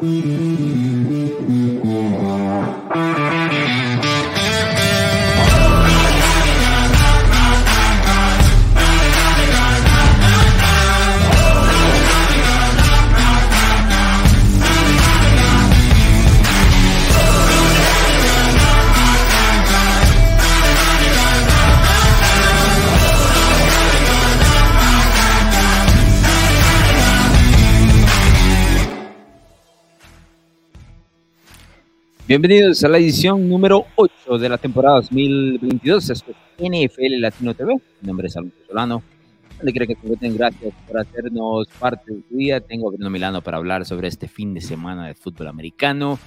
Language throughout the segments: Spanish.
Mm-hmm. Bienvenidos a la edición número 8 de la temporada 2022. Esto es NFL Latino TV. Mi nombre es Alonso Solano. Donde quiera que se gracias por hacernos parte de su día. Tengo a Bruno Milano para hablar sobre este fin de semana de fútbol americano.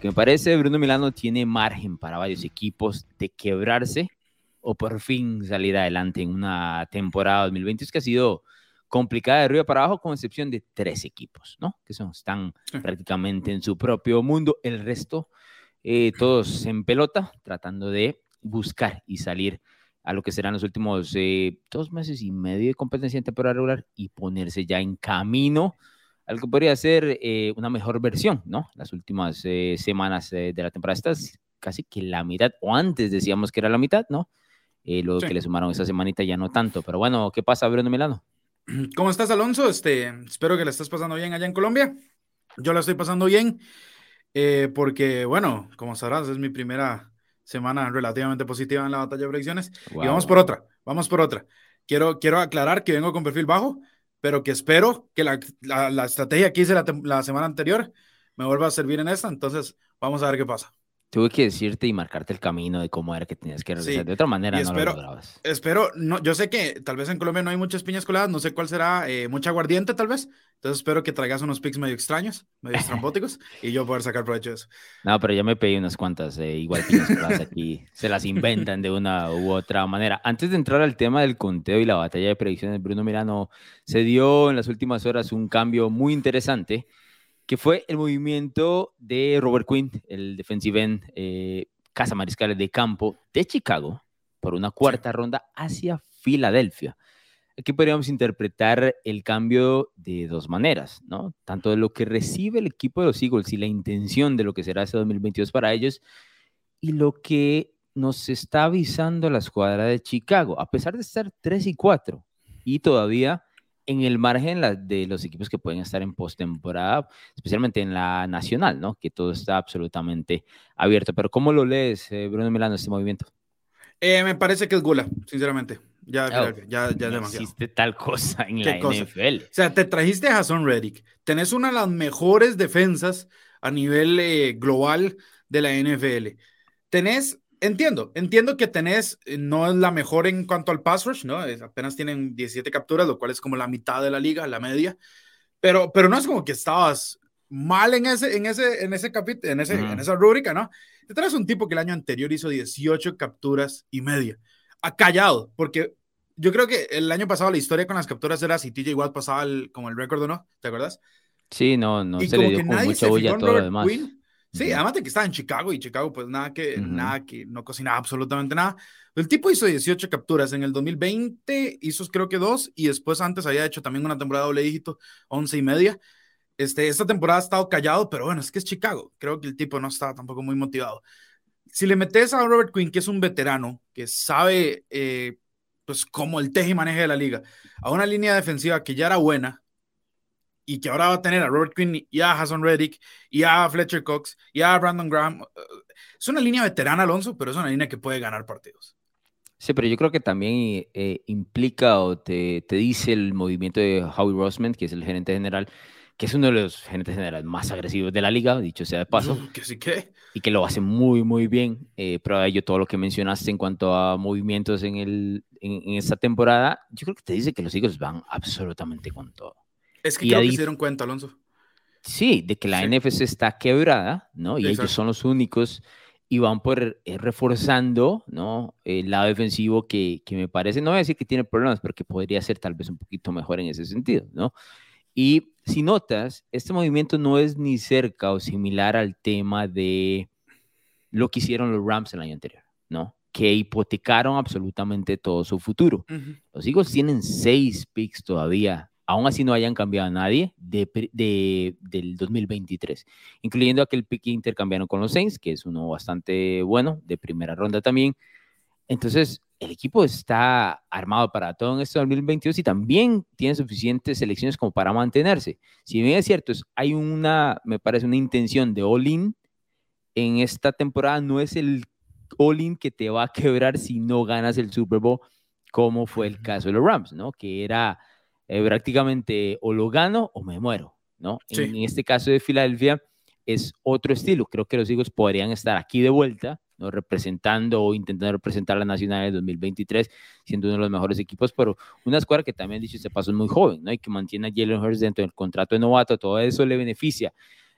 Que me parece, Bruno Milano tiene margen para varios equipos de quebrarse o por fin salir adelante en una temporada 2022 que ha sido complicada de arriba para abajo, con excepción de tres equipos, ¿no? Que son, están prácticamente en su propio mundo. El resto eh, todos en pelota, tratando de buscar y salir a lo que serán los últimos eh, dos meses y medio de competencia en temporada regular y ponerse ya en camino a lo que podría ser eh, una mejor versión, ¿no? Las últimas semanas de la temporada, estas casi que la mitad, o antes decíamos que era la mitad, ¿no? lo que le sumaron esa semanita ya no tanto, pero bueno, ¿qué pasa, Bruno Milano? ¿Cómo estás, Alonso? Este, espero que la estés pasando bien allá en Colombia. Yo la estoy pasando bien. Eh, porque, bueno, como sabrás, es mi primera semana relativamente positiva en la batalla de predicciones. Y vamos por otra, vamos por otra. Quiero, quiero aclarar que vengo con perfil bajo, pero que espero que la, la, estrategia que hice la, la semana anterior me vuelva a servir en esta. Entonces, vamos a ver qué pasa. Tuve que decirte y marcarte el camino de cómo era que tenías que realizar. de otra manera no espero, lo lograbas. Espero, no, yo sé que tal vez en Colombia no hay muchas piñas coladas, no sé cuál será, eh, mucha aguardiente tal vez. Entonces espero que traigas unos pics medio extraños, medio estrambóticos, y yo poder sacar provecho de eso. No, pero ya me pedí unas cuantas, eh, igual piñas coladas aquí, se las inventan de una u otra manera. Antes de entrar al tema del conteo y la batalla de predicciones, Bruno Mirano, se dio en las últimas horas un cambio muy interesante que fue el movimiento de Robert Quinn, el defensive end, eh, Casa Mariscales de Campo de Chicago por una cuarta ronda hacia Filadelfia. Aquí podríamos interpretar el cambio de dos maneras, ¿no? Tanto de lo que recibe el equipo de los Eagles y la intención de lo que será ese 2022 para ellos y lo que nos está avisando la escuadra de Chicago, a pesar de estar 3 y 4 y todavía en el margen de los equipos que pueden estar en postemporada, especialmente en la nacional, ¿no? Que todo está absolutamente abierto. Pero ¿cómo lo lees, eh, Bruno Milano, este movimiento? Eh, me parece que es gula, sinceramente. Ya, oh, ya, ya, no existe tal cosa en la NFL. O sea, te trajiste a Jason Reddick. Tenés una de las mejores defensas a nivel eh, global de la NFL. Tenés Entiendo, entiendo que tenés, eh, no es la mejor en cuanto al pass rush, ¿no? apenas tienen 17 capturas, lo cual es como la mitad de la liga, la media, pero, pero no es como que estabas mal en ese, en ese, en ese capítulo, en, ese, en esa rúbrica, ¿no? Te traes un tipo que el año anterior hizo 18 capturas y media, ha callado, porque yo creo que el año pasado la historia con las capturas era si TJ Watt pasaba el, como el récord o no, ¿te acuerdas? Sí, no, no se le dio como mucha bulla todo lo demás. Sí, además de que estaba en Chicago y Chicago pues nada que, nada que no cocinaba absolutamente nada. El tipo hizo 18 capturas en el 2020, hizo creo que dos y después antes había hecho también una temporada doble dígito, 11 y media. Este, esta temporada ha estado callado, pero bueno, es que es Chicago. Creo que el tipo no estaba tampoco muy motivado. Si le metes a Robert Quinn, que es un veterano, que sabe eh, pues como el teje y maneje de la liga, a una línea defensiva que ya era buena, y que ahora va a tener a Robert Quinn y a Hassan Reddick y a Fletcher Cox y a Brandon Graham. Eh, es una línea veterana, Alonso, pero es una línea que puede ganar partidos. Sí, pero yo creo que también eh, implica o te, te, dice el movimiento de Howie Roseman, que es el gerente general, que es uno de los gerentes generales más agresivos de la liga, dicho sea de paso. Que sí que. Y que lo hace muy, muy bien. Eh, de ello, todo lo que mencionaste en cuanto a movimientos en, el, en, en esta temporada, yo creo que te dice que los Eagles van absolutamente con todo. Es que creo que se dieron cuenta, Alonso. Sí, de que la NFC está quebrada, ¿no? Y ellos son los únicos y van por eh, reforzando, ¿no? El lado defensivo que, que, me parece, no voy a decir que tiene problemas, pero que podría ser tal vez un poquito mejor en ese sentido, ¿no? Y si notas, este movimiento no es ni cerca o similar al tema de lo que hicieron los Rams el año anterior, ¿no? Que hipotecaron absolutamente todo su futuro. Los Eagles tienen seis picks todavía aún así no hayan cambiado a nadie de, del 2023, incluyendo aquel pick que intercambiaron con los Saints, que es uno bastante bueno, de primera ronda también. Entonces, el equipo está armado para todo en este 2022 y también tiene suficientes selecciones como para mantenerse. Si bien es cierto, hay una, me parece, una intención de all-in en esta temporada, no es el all-in que te va a quebrar si no ganas el Super Bowl, como fue el caso de los Rams, ¿no? Que era eh, prácticamente o lo gano o me muero, ¿no? En, este caso de Filadelfia es otro estilo. Creo que los hijos podrían estar aquí de vuelta, ¿no? representando o intentando representar a la Nacional de 2023, siendo uno de los mejores equipos, pero una escuadra que también, dicho este paso, es muy joven, ¿no? Y que mantiene a Jalen Hurts dentro del contrato de novato, todo eso le beneficia.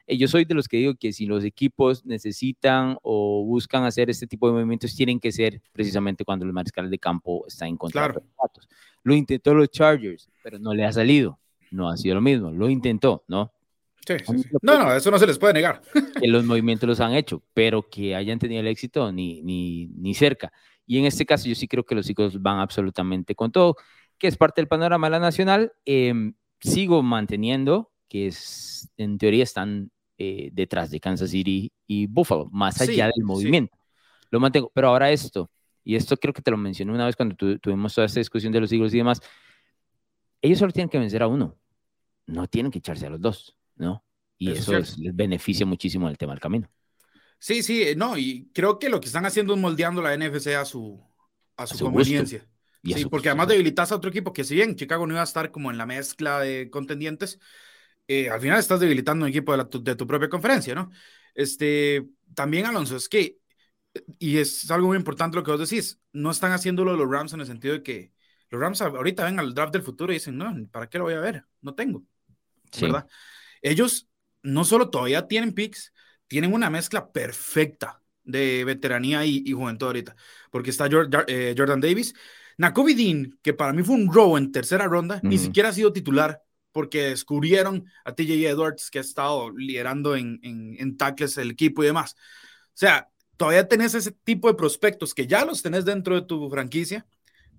Eh, yo soy de los que digo que si los equipos necesitan o buscan hacer este tipo de movimientos, tienen que ser precisamente cuando los mariscales de campo están en contrato claro. Lo intentó los Chargers, pero no le ha salido. No ha sido lo mismo. Lo intentó, ¿no? Sí, No, no, eso no se les puede negar. Que los movimientos los han hecho, pero que hayan tenido el éxito ni, ni, ni cerca. Y en este caso yo sí creo que los chicos van absolutamente con todo, que es parte del panorama de la nacional. Em, sigo manteniendo que es, en teoría están eh, detrás de Kansas City y Buffalo, más allá del movimiento. Lo mantengo. Pero ahora esto, y esto creo que te lo mencioné una vez cuando tuvimos toda esta discusión de los Eagles y demás, ellos solo tienen que vencer a uno, no tienen que echarse a los dos, ¿no? Y eso, les beneficia muchísimo el tema del camino. Sí, sí, no, y creo que lo que están haciendo es moldeando la NFC a su, a su, conveniencia. sí, porque además debilitas a otro equipo que si bien Chicago no iba a estar como en la mezcla de contendientes, eh, al final estás debilitando un equipo de, tu propia conferencia, ¿no? Este, también, Alonso, es que, y es algo muy importante lo que vos decís, no están haciéndolo los Rams en el sentido de que los Rams ahorita ven al draft del futuro y dicen, no, ¿para qué lo voy a ver? No tengo, ¿verdad? Ellos no solo todavía tienen picks, tienen una mezcla perfecta de veteranía y, juventud ahorita, porque está eh, Jordan Davis, Nakobe Dean, que para mí fue un robo en tercera ronda, ni siquiera ha sido titular porque descubrieron a TJ Edwards que ha estado liderando en, en, tackles el equipo y demás. O sea, todavía tenés ese tipo de prospectos que ya los tenés dentro de tu franquicia,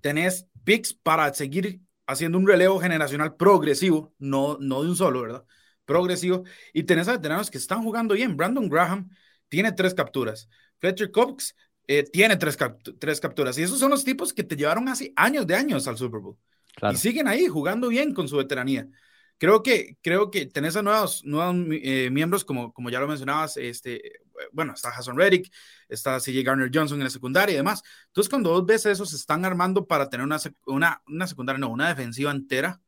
tenés picks para seguir haciendo un relevo generacional progresivo, no, no de un solo, ¿verdad? Progresivo, y tenés a veteranos que están jugando bien. Brandon Graham tiene tres capturas, Fletcher Cox eh, tiene tres, tres capturas, y esos son los tipos que te llevaron hace años de años al Super Bowl. Y siguen ahí jugando bien con su veteranía creo que, creo que tenés a nuevos, nuevos eh, miembros, como, como ya lo mencionabas, este, bueno, está Hassan Reddick, está CJ Garner Johnson en la secundaria y demás. Entonces, cuando dos veces eso se están armando para tener una, una, una secundaria, no, una defensiva entera,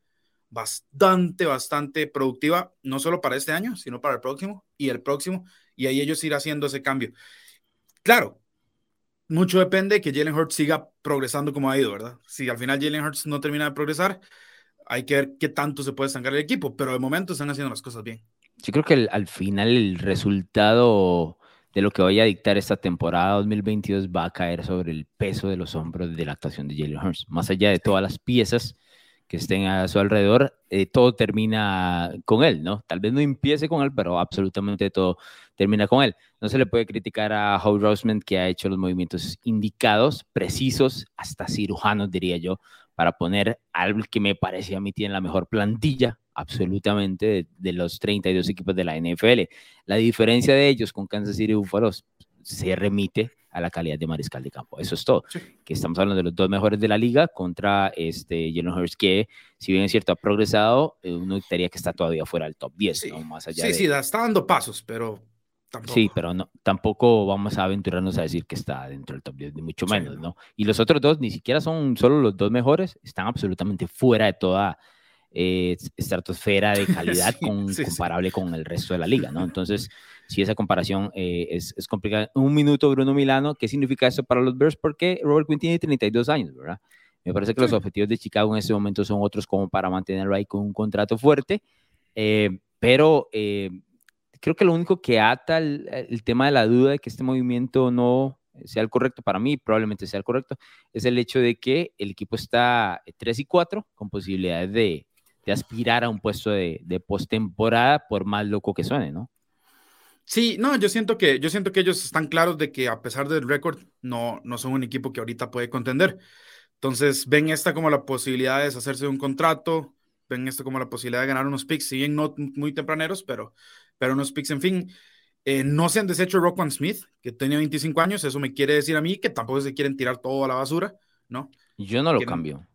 bastante, bastante productiva, no solo para este año, sino para el próximo y el próximo, y ahí ellos ir haciendo ese cambio. Claro, mucho depende de que Jalen Hurts siga progresando como ha ido, ¿verdad? Si al final Jalen Hurts no termina de progresar, hay que ver qué tanto se puede estancar el equipo, pero de momento están haciendo las cosas bien. Yo creo que al final el resultado de lo que vaya a dictar esta temporada 2022 va a caer sobre el peso de los hombros de la actuación de Jalen Hurts. Más allá de todas las piezas que estén a su alrededor, eh, todo termina con él, ¿no? Tal vez no empiece con él, pero absolutamente todo termina con él. No se le puede criticar a Howe Roseman que ha hecho los movimientos indicados, precisos, hasta cirujanos, diría yo, para poner algo que me parece a mí tiene la mejor plantilla absolutamente de, los 32 equipos de la NFL. La diferencia de ellos con Kansas City y Buffalo se remite a la calidad de mariscal de campo. Eso es todo. Que estamos hablando de los dos mejores de la liga contra este Jalen Hurts, que si bien es cierto ha progresado, eh, uno diría que está todavía fuera del top 10, sí. ¿no? Más allá sí, sí, está dando pasos, pero Sí, pero no, tampoco vamos a aventurarnos a decir que está dentro del top 10, ni mucho menos, ¿no? Y los otros dos ni siquiera son solo los dos mejores, están absolutamente fuera de toda eh, estratosfera de calidad comparable con el resto de la liga, ¿no? Entonces, si esa comparación eh, es, es, complicada. Un minuto, Bruno Milano, ¿qué significa eso para los Bears? Porque Robert Quinn tiene 32 años, ¿verdad? Me parece que los objetivos de Chicago en este momento son otros como para mantenerlo ahí con un contrato fuerte, eh, pero creo que lo único que ata el, tema de la duda de que este movimiento no sea el correcto para mí, probablemente sea el correcto, es el hecho de que el equipo está 3 y 4 con posibilidades de, de aspirar a un puesto de, de postemporada, por más loco que suene, ¿no? Sí, no, yo siento que yo siento que ellos están claros de que a pesar del récord no no son un equipo que ahorita puede contender. Entonces ven esta como la posibilidad de deshacerse de un contrato, ven esto como la posibilidad de ganar unos picks, si bien no muy tempraneros, pero, pero unos picks, en fin. Eh, no se han deshecho Rockwan Smith, que tenía 25 años, eso me quiere decir a mí que tampoco se quieren tirar todo a la basura, ¿no? Yo no lo cambio.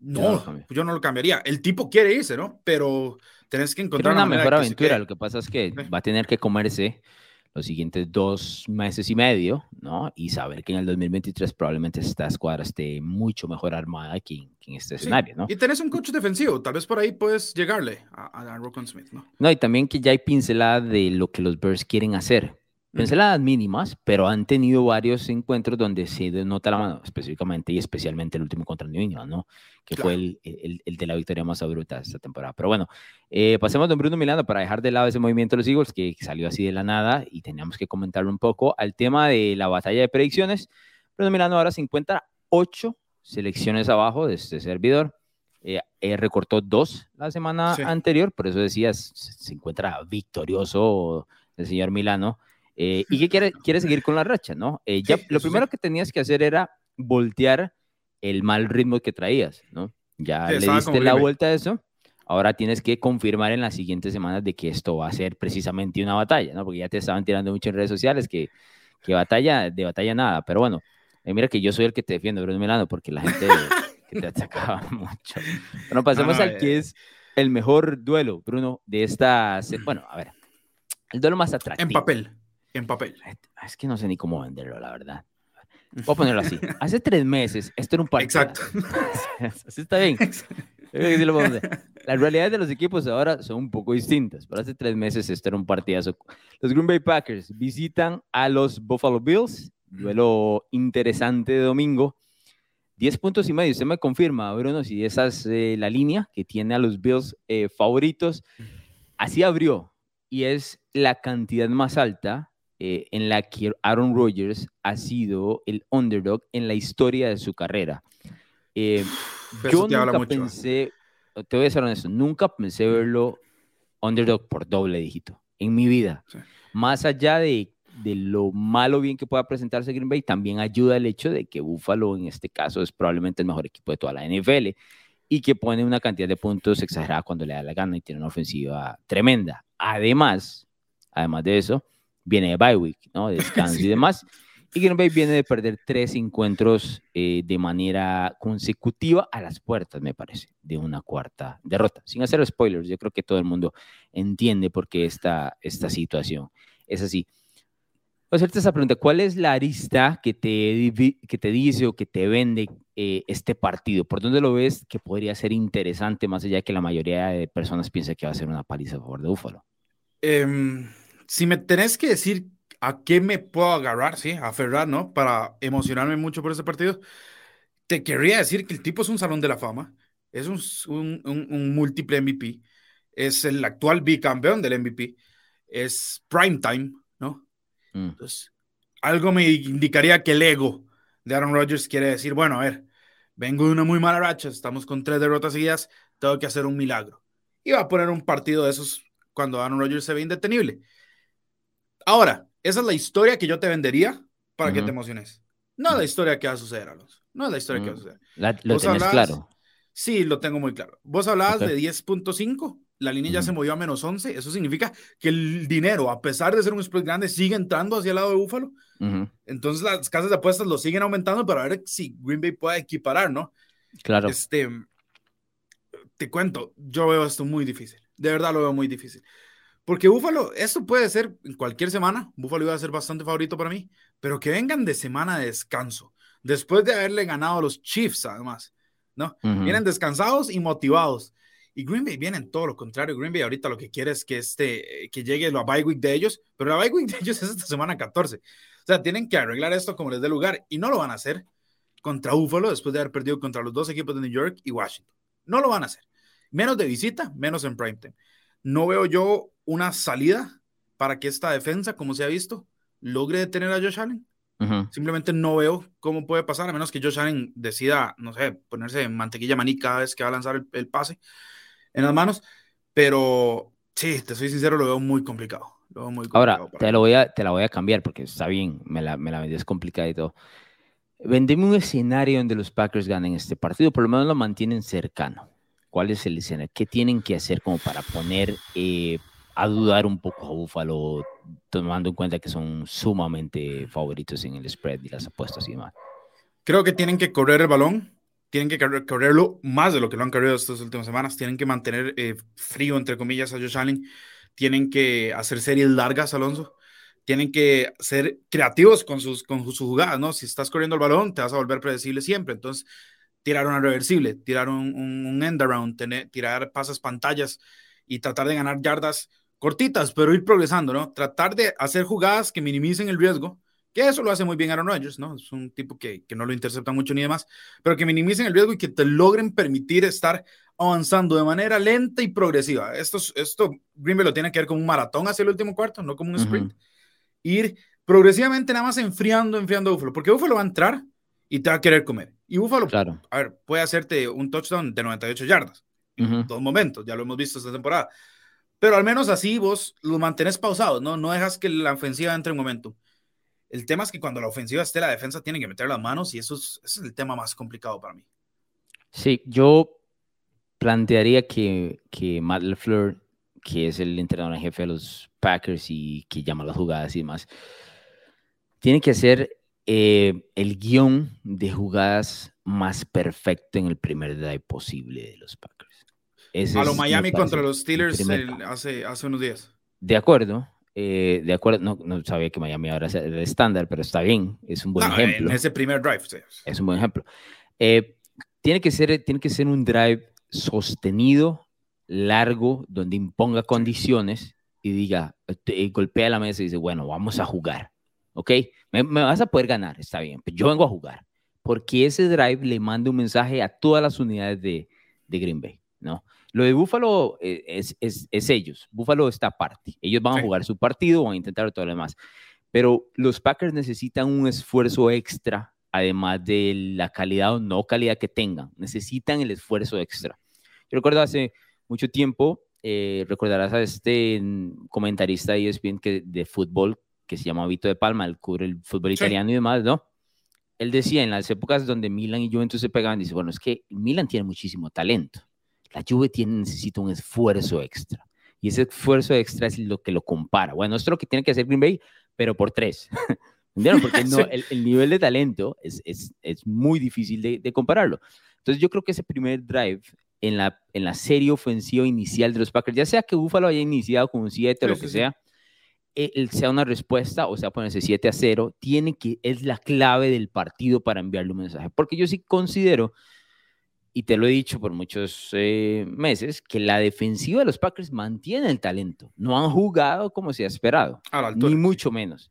No, yo no, lo cambiaría. El tipo quiere irse, ¿no? Pero tenés que encontrar una, mejor aventura. Lo que pasa es que va a tener que comerse los siguientes dos meses y medio, ¿no? Y saber que en el 2023 probablemente esta escuadra esté mucho mejor armada que, en este escenario, ¿no? Y tenés un coach defensivo, tal vez por ahí puedes llegarle a, a Smith, ¿no? No, y también que ya hay pincelada de lo que los Bears quieren hacer. Pinceladas mínimas, pero han tenido varios encuentros donde se denota la mano, específicamente y especialmente el último contra el New England, ¿no? Que fue el, el, el, de la victoria más abrupta esta temporada. Pero bueno, eh, pasemos de Bruno Milano para dejar de lado ese movimiento de los Eagles que salió así de la nada y teníamos que comentarlo un poco al tema de la batalla de predicciones. Bruno Milano ahora se encuentra ocho selecciones abajo de este servidor. Eh, eh, recortó dos la semana anterior, por eso decías, se encuentra victorioso el señor Milano. Eh, y que quiere, quiere seguir con la racha, ¿no? Eh, ya, lo primero que tenías que hacer era voltear el mal ritmo que traías, ¿no? Ya le diste la vuelta a eso. Ahora tienes que confirmar en las siguientes semanas de que esto va a ser precisamente una batalla, ¿no? Porque ya te estaban tirando mucho en redes sociales que, que batalla, de batalla nada. Pero bueno, eh, mira que yo soy el que te defiende, Bruno Milano, porque la gente que te atacaba mucho. Bueno, pasemos al que es el mejor duelo, Bruno, de esta... Bueno, a ver, el duelo más atractivo. En papel en papel. Es que no sé ni cómo venderlo, la verdad. Voy a ponerlo así. Hace tres meses, esto era un partido. Exacto. así está bien. Las realidades de los equipos ahora son un poco distintas. Pero hace tres meses esto era un partidazo. Los Green Bay Packers visitan a los Buffalo Bills. Duelo interesante de domingo. Diez puntos y medio. Usted me confirma, Bruno, si esa es eh, la línea que tiene a los Bills eh, favoritos. Así abrió. Y es la cantidad más alta eh, en la que Aaron Rodgers ha sido el underdog en la historia de su carrera. Eh, yo nunca pensé, te voy a ser honesto, nunca pensé verlo underdog por doble dígito en mi vida. Más allá de, de, lo malo bien que pueda presentarse Green Bay, también ayuda el hecho de que Buffalo en este caso es probablemente el mejor equipo de toda la NFL y que pone una cantidad de puntos exagerada cuando le da la gana y tiene una ofensiva tremenda. Además, además de eso, viene de bye week, ¿no? De descanso y demás. Y Green Bay viene de perder tres encuentros eh, de manera consecutiva a las puertas, me parece, de una cuarta derrota. Sin hacer spoilers, yo creo que todo el mundo entiende por qué esta, esta situación es así. Voy a hacerte esa pregunta, ¿cuál es la arista que te, que te dice o que te vende eh, este partido? ¿Por dónde lo ves que podría ser interesante, más allá de que la mayoría de personas piensa que va a ser una paliza a favor de Búfalo? Eh, si me tenés que decir a qué me puedo agarrar, sí, aferrar, ¿no? Para emocionarme mucho por ese partido, te querría decir que el tipo es un salón de la fama, es un, un, un, múltiple MVP, es el actual bicampeón del MVP, es prime time, ¿no? Mm. Entonces, algo me indicaría que el ego de Aaron Rodgers quiere decir, bueno, a ver, vengo de una muy mala racha, estamos con tres derrotas seguidas, tengo que hacer un milagro. Y va a poner un partido de esos cuando Aaron Rodgers se ve indetenible. Ahora, esa es la historia que yo te vendería para que te emociones. No la historia que va a suceder, Alonso. No es la historia que va a suceder. ¿Lo tenés claro? Sí, lo tengo muy claro. Vos hablabas de 10.5, la línea ya se movió a menos 11. Eso significa que el dinero, a pesar de ser un spread grande, sigue entrando hacia el lado de Búfalo. Entonces las casas de apuestas lo siguen aumentando para ver si Green Bay puede equiparar, ¿no? Claro. Este, te cuento, yo veo esto muy difícil. De verdad lo veo muy difícil. Porque Búfalo, esto puede ser en cualquier semana. Búfalo iba a ser bastante favorito para mí, pero que vengan de semana de descanso, después de haberle ganado a los Chiefs, además, ¿no? Vienen descansados y motivados. Y Green Bay viene en todo lo contrario. Green Bay ahorita lo que quiere es que, este, que llegue la bye week de ellos, pero la bye week de ellos es esta semana 14. O sea, tienen que arreglar esto como les dé lugar y no lo van a hacer contra Búfalo después de haber perdido contra los dos equipos de New York y Washington. No lo van a hacer. Menos de visita, menos en primetime. No veo yo una salida para que esta defensa, como se ha visto, logre detener a Josh Allen. Simplemente no veo cómo puede pasar, a menos que Josh Allen decida, no sé, ponerse en mantequilla maní cada vez que va a lanzar el, pase en las manos. Pero sí, te soy sincero, lo veo muy complicado. Ahora, te, lo voy a, te la voy a cambiar porque está bien, me la, me la vendí, es complicada y todo. Vendeme un escenario donde los Packers ganen este partido, por lo menos lo mantienen cercano. ¿Cuál es el escenario? ¿Qué tienen que hacer como para poner eh, a dudar un poco a Buffalo, tomando en cuenta que son sumamente favoritos en el spread y las apuestas y demás? Creo que tienen que correr el balón, tienen que correrlo más de lo que lo han corrido estas últimas semanas, tienen que mantener eh, frío, entre comillas, a Josh Allen, tienen que hacer series largas, Alonso, tienen que ser creativos con sus, con sus jugadas, ¿no? Si estás corriendo el balón, te vas a volver predecible siempre, entonces tirar una reversible, tirar un, un, end around, tener, tirar pasas pantallas y tratar de ganar yardas cortitas, pero ir progresando, ¿no? Tratar de hacer jugadas que minimicen el riesgo que eso lo hace muy bien Aaron Rodgers, ¿no? Es un tipo que, que, no lo intercepta mucho ni demás, pero que minimicen el riesgo y que te logren permitir estar avanzando de manera lenta y progresiva. Esto, esto Green Bay lo tiene que ver como un maratón hacia el último cuarto, no como un sprint. Ir progresivamente nada más enfriando, enfriando a Buffalo, porque Buffalo va a entrar y te va a querer comer. Y Buffalo, claro. a ver, puede hacerte un touchdown de 98 yardas en dos momentos, ya lo hemos visto esta temporada. Pero al menos así vos lo mantienes pausado, ¿no? No dejas que la ofensiva entre en momento. El tema es que cuando la ofensiva esté, la defensa tiene que meter las manos y eso es, ese es el tema más complicado para mí. Sí, yo plantearía que, que Matt LeFleur, que es el entrenador en jefe de los Packers y que llama las jugadas y demás, tiene que hacer eh, el guion de jugadas más perfecto en el primer drive posible de los Packers. A lo Miami contra los Steelers hace, hace unos días. De acuerdo, eh, de acuerdo, no, no, sabía que Miami ahora es el estándar, pero está bien, es un buen ejemplo. En ese primer drive, Es un buen ejemplo. Eh, tiene, que ser, tiene que ser un drive sostenido, largo, donde imponga condiciones y diga, golpea la mesa y dice, bueno, vamos a jugar, ¿ok? Me, vas a poder ganar, está bien, pero yo vengo a jugar. Porque ese drive le manda un mensaje a todas las unidades de, de Green Bay, ¿no? Lo de Buffalo eh, es, es, es, ellos. Buffalo está aparte. Ellos van a jugar su partido, van a intentar todo lo demás. Pero los Packers necesitan un esfuerzo extra, además de la calidad o no calidad que tengan. Necesitan el esfuerzo extra. Yo recuerdo hace mucho tiempo, eh, recordarás a este comentarista de ESPN que, de fútbol que se llama Vito de Palma, el cubre el fútbol italiano y demás, ¿no? Él decía en las épocas donde Milan y Juventus se pegaban, dice, bueno, es que Milan tiene muchísimo talento la Juve tiene, necesita un esfuerzo extra. Y ese esfuerzo extra es lo que lo compara. Bueno, esto es lo que tiene que hacer Green Bay, pero por tres. ¿Entendieron? Porque no, el, nivel de talento es, es, es muy difícil de, de, compararlo. Entonces yo creo que ese primer drive en la, en la serie ofensiva inicial de los Packers, ya sea que Buffalo haya iniciado con un 7 o lo que sea, él sea una respuesta o sea ponerse 7 a 0, tiene que, es la clave del partido para enviarle un mensaje. Porque yo sí considero y te lo he dicho por muchos eh, meses, que la defensiva de los Packers mantiene el talento. No han jugado como se ha esperado, ni mucho menos.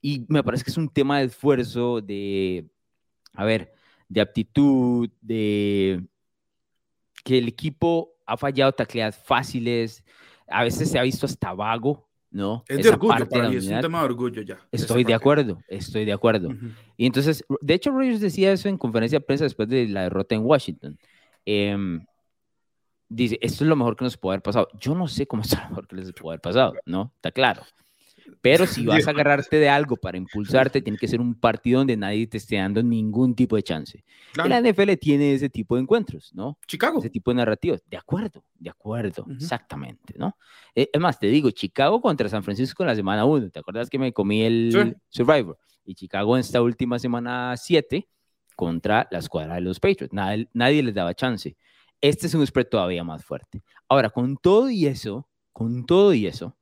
Y me parece que es un tema de esfuerzo, de, a ver, de aptitud, de que el equipo ha fallado tacleadas fáciles, a veces se ha visto hasta vago, ¿no? Es de orgullo para mí, es un tema de orgullo ya. Estoy de acuerdo, estoy de acuerdo. Y entonces, de hecho, Rogers decía eso en conferencia de prensa después de la derrota en Washington. Em, dice, esto es lo mejor que nos puede haber pasado. Yo no sé cómo es lo mejor que les puede haber pasado, ¿no? Está claro. Pero si vas a agarrarte de algo para impulsarte, tiene que ser un partido donde nadie te esté dando ningún tipo de chance. la NFL tiene ese tipo de encuentros, ¿no? Chicago. Ese tipo de narrativas. De acuerdo, de acuerdo, exactamente, ¿no? Eh, es más, te digo, Chicago contra San Francisco en la semana 1. ¿Te acuerdas que me comí el Survivor? Y Chicago en esta última semana 7 contra la escuadra de los Patriots. Nadie, nadie les daba chance. Este es un spread todavía más fuerte. Ahora, con todo y eso, con todo y eso,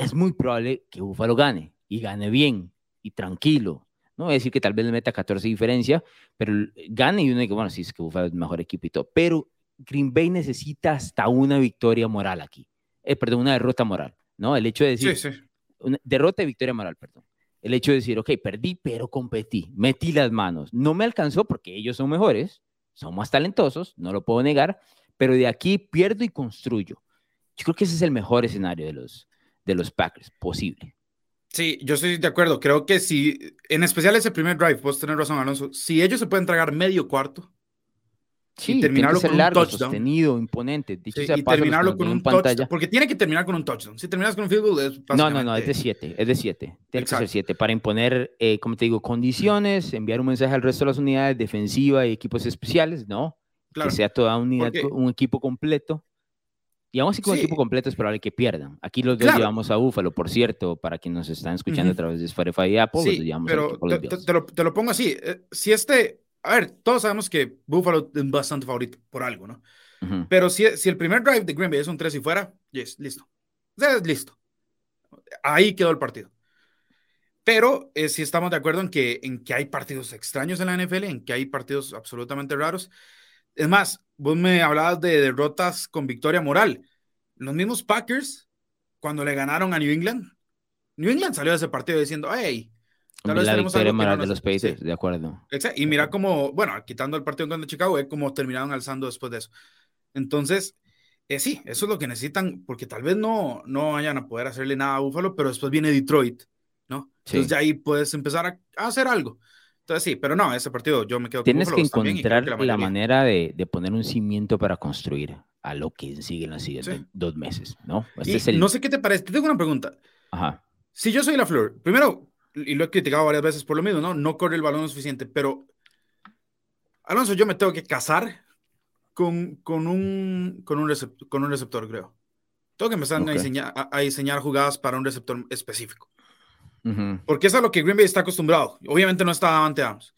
es muy probable que Buffalo gane y gane bien y tranquilo. No voy a decir que tal vez le meta 14 diferencia, pero gane y uno dice, bueno, sí, es que Buffalo es el mejor equipo y todo. Pero Green Bay necesita hasta una victoria moral aquí. Eh, perdón, una derrota moral, ¿no? El hecho de decir, sí, sí. Una derrota y victoria moral, perdón. El hecho de decir, ok, perdí, pero competí, metí las manos. No me alcanzó porque ellos son mejores, son más talentosos, no lo puedo negar, pero de aquí pierdo y construyo. Yo creo que ese es el mejor escenario de los, de los Packers posible. Sí, yo estoy de acuerdo. Creo que si, en especial ese primer drive, puedes tener razón, Alonso. Si ellos se pueden tragar medio cuarto sí, y terminarlo con largo, un touchdown, sostenido, imponente, dicho y terminarlo con un pantalla. touchdown, porque tiene que terminar con un touchdown. Si terminas con un field goal, es No, no, no, es de 7, es de 7. Tiene que ser 7 para imponer, eh, como te digo, condiciones, enviar un mensaje al resto de las unidades defensivas y equipos especiales, ¿no? que sea toda unidad, un equipo completo. Y aún así con equipo completo es probable que pierdan. Aquí los dos llevamos a Búfalo, por cierto, para quienes nos están escuchando a través de Spotify y Apple. Sí, pero te, lo, te, lo, pongo así. Eh, si este, a ver, todos sabemos que Búfalo es bastante favorito por algo, ¿no? Pero si, si el primer drive de Green Bay es un 3 y fuera, yes, listo. Sea, listo. Ahí quedó el partido. Pero eh, si estamos de acuerdo en que, en que hay partidos extraños en la NFL, en que hay partidos absolutamente raros. Es más, vos me hablabas de derrotas con victoria moral. Los mismos Packers, cuando le ganaron a New England, New England salió de ese partido diciendo, hey, tal vez la victoria moral de los Pacers, de acuerdo. Exacto. Y mira cómo, bueno, quitando el partido contra Chicago, es como terminaron alzando después de eso. Entonces, eh, sí, eso es lo que necesitan, porque tal vez no, no vayan a poder hacerle nada a Buffalo, pero después viene Detroit, ¿no? Entonces ya ahí puedes empezar a, hacer algo. Entonces sí, pero no, ese partido yo me quedo Tienes con Tienes que encontrar la, manera de, de, poner un cimiento para construir a lo que sigue en los siguientes dos meses, ¿no? Este no sé qué te parece, te tengo una pregunta. Ajá. Si yo soy la Flor, primero, y lo he criticado varias veces por lo mismo, ¿no? No corre el balón suficiente, pero Alonso, yo me tengo que casar con, con, un, con, un, receptor, con un receptor, creo. Tengo que empezar a, diseñar, a, diseñar jugadas para un receptor específico. Porque es a lo que Green Bay está acostumbrado. Obviamente no está ante Adams,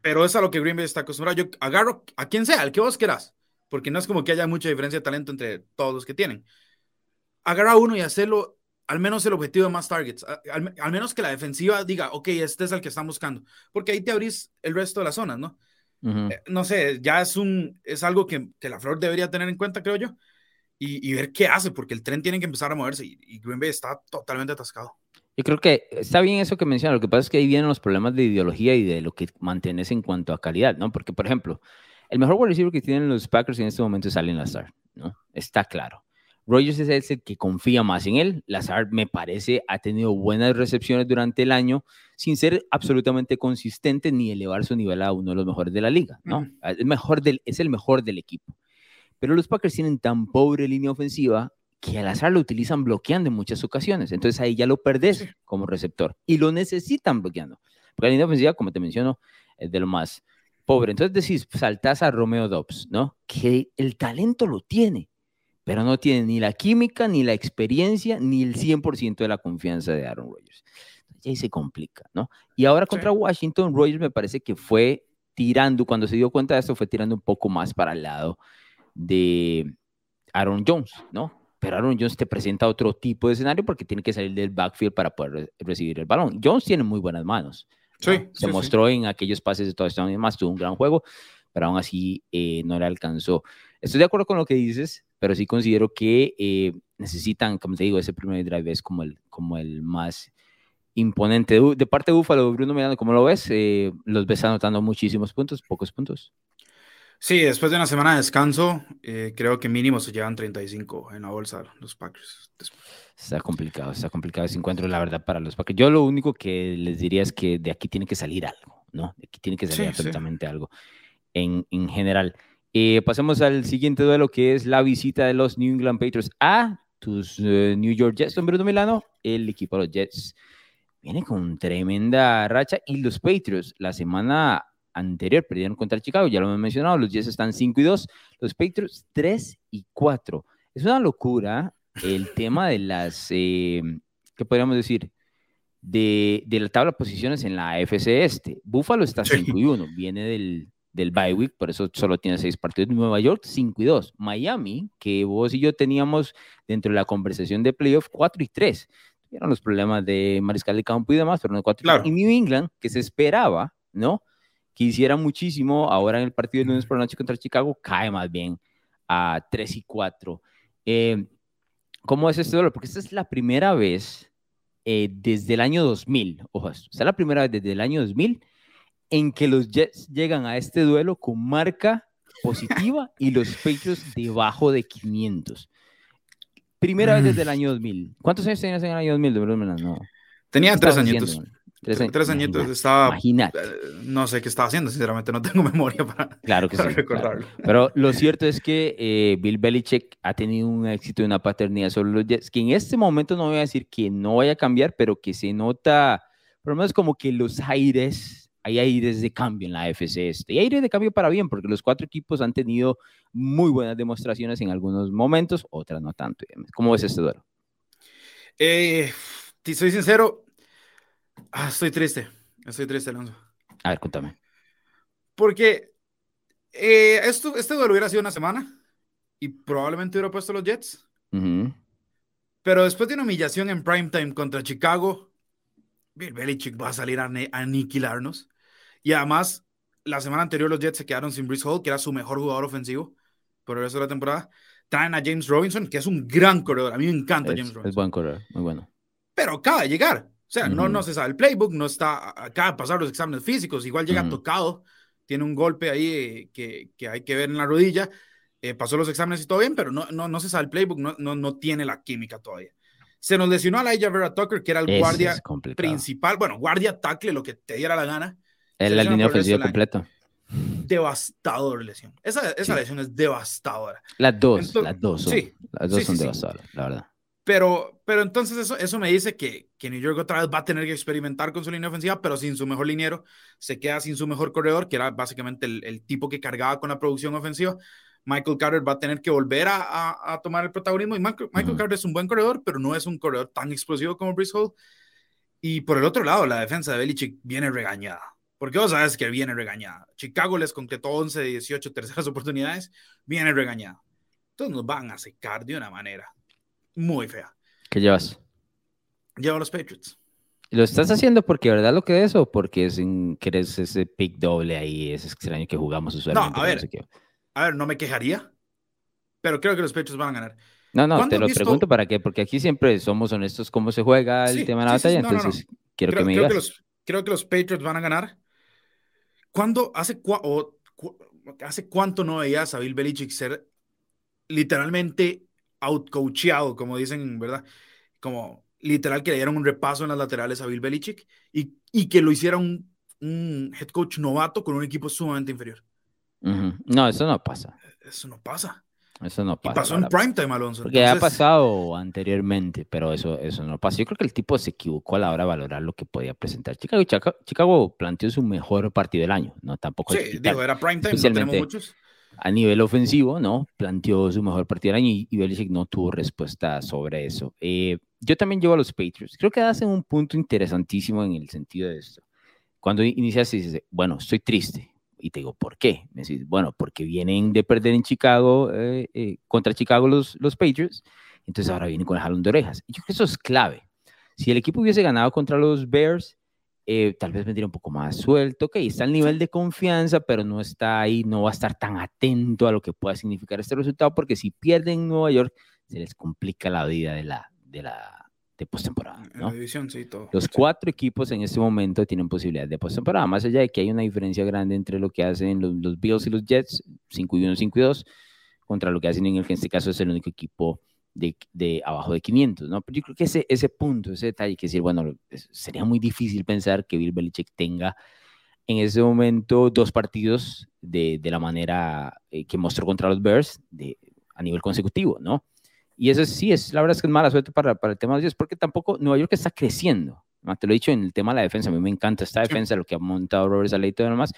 pero es a lo que Green Bay está acostumbrado. Yo agarro a quien sea, al que vos quieras, porque no es como que haya mucha diferencia de talento entre todos los que tienen. Agarra a uno y hacerlo al menos el objetivo de más targets, al, al, menos que la defensiva diga, ok, este es el que están buscando, porque ahí te abrís el resto de las zonas, ¿no? Eh, no sé, ya es, un, es algo que, que, la Flor debería tener en cuenta, creo yo, y, y, ver qué hace, porque el tren tiene que empezar a moverse y, Green Bay está totalmente atascado. Yo creo que está bien eso que menciona, lo que pasa es que ahí vienen los problemas de ideología y de lo que mantienes en cuanto a calidad, ¿no? Porque, por ejemplo, el mejor wide receiver que tienen los Packers en este momento es Allen Lazar, ¿no? Está claro. Rogers es el que confía más en él. Lazard, me parece, ha tenido buenas recepciones durante el año sin ser absolutamente consistente ni elevar su nivel a uno de los mejores de la liga, ¿no? Es, mejor del, es el mejor del equipo. Pero los Packers tienen tan pobre línea ofensiva que al azar lo utilizan bloqueando en muchas ocasiones. Entonces ahí ya lo perdés como receptor y lo necesitan bloqueando. Porque la línea ofensiva, como te menciono, es de lo más pobre. Entonces decís, saltás a Romeo Dobbs, ¿no? Que el talento lo tiene, pero no tiene ni la química, ni la experiencia, ni el 100% de la confianza de Aaron Rodgers. Y ahí se complica, ¿no? Y ahora contra Washington, Rodgers me parece que fue tirando, cuando se dio cuenta de esto, fue tirando un poco más para el lado de Aaron Jones, ¿no? Pero Aaron Jones te presenta otro tipo de escenario porque tiene que salir del backfield para poder recibir el balón. Jones tiene muy buenas manos. Sí, se mostró en aquellos pases de todas estas más, tuvo un gran juego, pero aún así eh, no le alcanzó. Estoy de acuerdo con lo que dices, pero sí considero que eh, necesitan, como te digo, ese primer drive es como el, como el más imponente. De, parte de Búfalo, Bruno Miranda, ¿cómo lo ves? Eh, ¿Los ves anotando muchísimos puntos, pocos puntos? Sí, después de una semana de descanso, eh, creo que mínimo se llevan 35 en la bolsa los Packers. Está complicado, está complicado ese encuentro, la verdad, para los Packers. Yo lo único que les diría es que de aquí tiene que salir algo, ¿no? De aquí tiene que salir absolutamente algo en, en general. Eh, pasemos al siguiente duelo que es la visita de los New England Patriots a tus eh, New York Jets, don Bruno Milano. El equipo de los Jets viene con tremenda racha y los Patriots la semana anterior perdieron contra Chicago, ya lo hemos mencionado, los Jets están 5 y 2, los Patriots 3 y 4. Es una locura el tema de las, eh, ¿qué podríamos decir? De, de, la tabla de posiciones en la AFC Este. Buffalo está 5 y 1, viene del, del bye week, por eso solo tiene seis partidos. Nueva York, 5 y 2. Miami, que vos y yo teníamos dentro de la conversación de playoff, 4 y 3. Tuvieron los problemas de mariscal de campo y demás, pero no 4 y claro. Y New England, que se esperaba, ¿no? Que hiciera muchísimo, ahora en el partido de lunes por la noche contra Chicago, cae más bien a 3 y 4. Eh, ¿Cómo es este dolor? Porque esta es la primera vez eh, desde el año 2000, ojo, esta es la primera vez desde el año 2000 en que los Jets llegan a este duelo con marca positiva y los Patriots debajo de 500. Primera vez desde el año 2000. ¿Cuántos años tenías en el año 2000? No. Tenía tres añitos. Tres, tres añitos. Estaba. Imagínate. Eh, no sé qué estaba haciendo, sinceramente, no tengo memoria para, claro que sí, recordarlo. Pero lo cierto es que eh, Bill Belichick ha tenido un éxito y una paternidad sobre los Jets, que en este momento no voy a decir que no vaya a cambiar, pero que se nota, por lo menos como que los aires hay aires de cambio en la FC este. Y aires de cambio para bien, porque los cuatro equipos han tenido muy buenas demostraciones en algunos momentos, otras no tanto. ¿Cómo ves este duelo? Eh, te soy sincero, ah, estoy triste. Estoy triste, Alonso. A ver, cuéntame. Porque eh, esto, este duelo hubiera sido una semana y probablemente hubiera puesto los Jets. Pero después de una humillación en primetime contra Chicago, Bill Belichick va a salir a, aniquilarnos. Y además, la semana anterior los Jets se quedaron sin Brice Hall, que era su mejor jugador ofensivo por el resto de la temporada. Traen a James Robinson, que es un gran corredor. A mí me encanta James Robinson. Es buen corredor, muy bueno. Pero acaba de llegar. O sea, no, no se sabe el playbook, no está, acaba de pasar los exámenes físicos, igual llega tocado, tiene un golpe ahí eh, que, que, hay que ver en la rodilla, eh, pasó los exámenes y todo bien, pero no, no, no se sabe el playbook, no, no, no tiene la química todavía. Se nos lesionó a Elijah Vera Tucker, que era el guardia principal, bueno, guardia tackle, lo que te diera la gana. En la línea ofensiva completa. Devastador lesión. Esa, esa lesión es devastadora. Las dos, las dos son, sí, las dos son devastadoras, la verdad. Pero, pero entonces eso, eso me dice que, que New York otra vez va a tener que experimentar con su línea ofensiva, pero sin su mejor liniero, se queda sin su mejor corredor, que era básicamente el, el tipo que cargaba con la producción ofensiva. Michael Carter va a tener que volver a, a, tomar el protagonismo. Y Michael, Carter es un buen corredor, pero no es un corredor tan explosivo como Brice Hall. Y por el otro lado, la defensa de Belichick viene regañada. Porque vos sabes que viene regañada. Chicago les concretó 11 de 18 terceras oportunidades, viene regañada. Entonces nos van a secar de una manera muy fea. ¿Qué llevas? Llevo a los Patriots. ¿Lo estás haciendo porque verdad lo que es o porque es querés ese pick doble ahí, es extraño que jugamos usualmente? No, a ver, a ver, no me quejaría, pero creo que los Patriots van a ganar. No, no, te lo pregunto para qué, porque aquí siempre somos honestos cómo se juega el tema de la batalla, entonces quiero que me digas. Creo que, los, creo que los Patriots van a ganar. ¿Cuándo, hace, hace cuánto no veías a Bill Belichick ser literalmente outcoacheado, como dicen, ¿verdad? Como literal que le dieron un repaso en las laterales a Bill Belichick y, y que lo hiciera un, un head coach novato con un equipo sumamente inferior. No, eso no pasa. Eso no pasa. Eso no pasa. Y pasó en primetime, Alonso. Porque ha pasado anteriormente, pero eso, eso no pasa. Yo creo que el tipo se equivocó a la hora de valorar lo que podía presentar. Chicago, Chicago, planteó su mejor partido del año, ¿no? Tampoco. Sí, digo, era primetime, no tenemos muchos. A nivel ofensivo, ¿no? Planteó su mejor partido del año y, Belichick no tuvo respuesta sobre eso. Eh, yo también llevo a los Patriots. Creo que hacen un punto interesantísimo en el sentido de esto. Cuando inicias y dices, bueno, estoy triste, y te digo, ¿por qué? Me decís, bueno, porque vienen de perder en Chicago, eh, eh, contra Chicago los, los Patriots, entonces ahora vienen con el jalón de orejas. Y yo creo que eso es clave. Si el equipo hubiese ganado contra los Bears, eh, tal vez vendría un poco más suelto, ok, está el nivel de confianza, pero no está ahí, no va a estar tan atento a lo que pueda significar este resultado, porque si pierden en Nueva York, se les complica la vida de la, de la, de postemporada. ¿no? Los cuatro equipos en este momento tienen posibilidad de postemporada, más allá de que hay una diferencia grande entre lo que hacen los, Bills y los Jets, 5 y 1, 5 y 2, contra lo que hacen en, el, en este caso es el único equipo de, de, abajo de 500, ¿no? Pero yo creo que ese, ese punto, ese detalle, que decir, bueno, sería muy difícil pensar que Bill Belichick tenga en ese momento dos partidos de, de la manera eh, que mostró contra los Bears de, a nivel consecutivo, ¿no? Y eso sí, es, la verdad es que es mala suerte para, para el tema de ellos, porque tampoco Nueva York está creciendo. Te lo he dicho en el tema de la defensa, a mí me encanta esta defensa, lo que ha montado Robert Saleh y todo lo demás,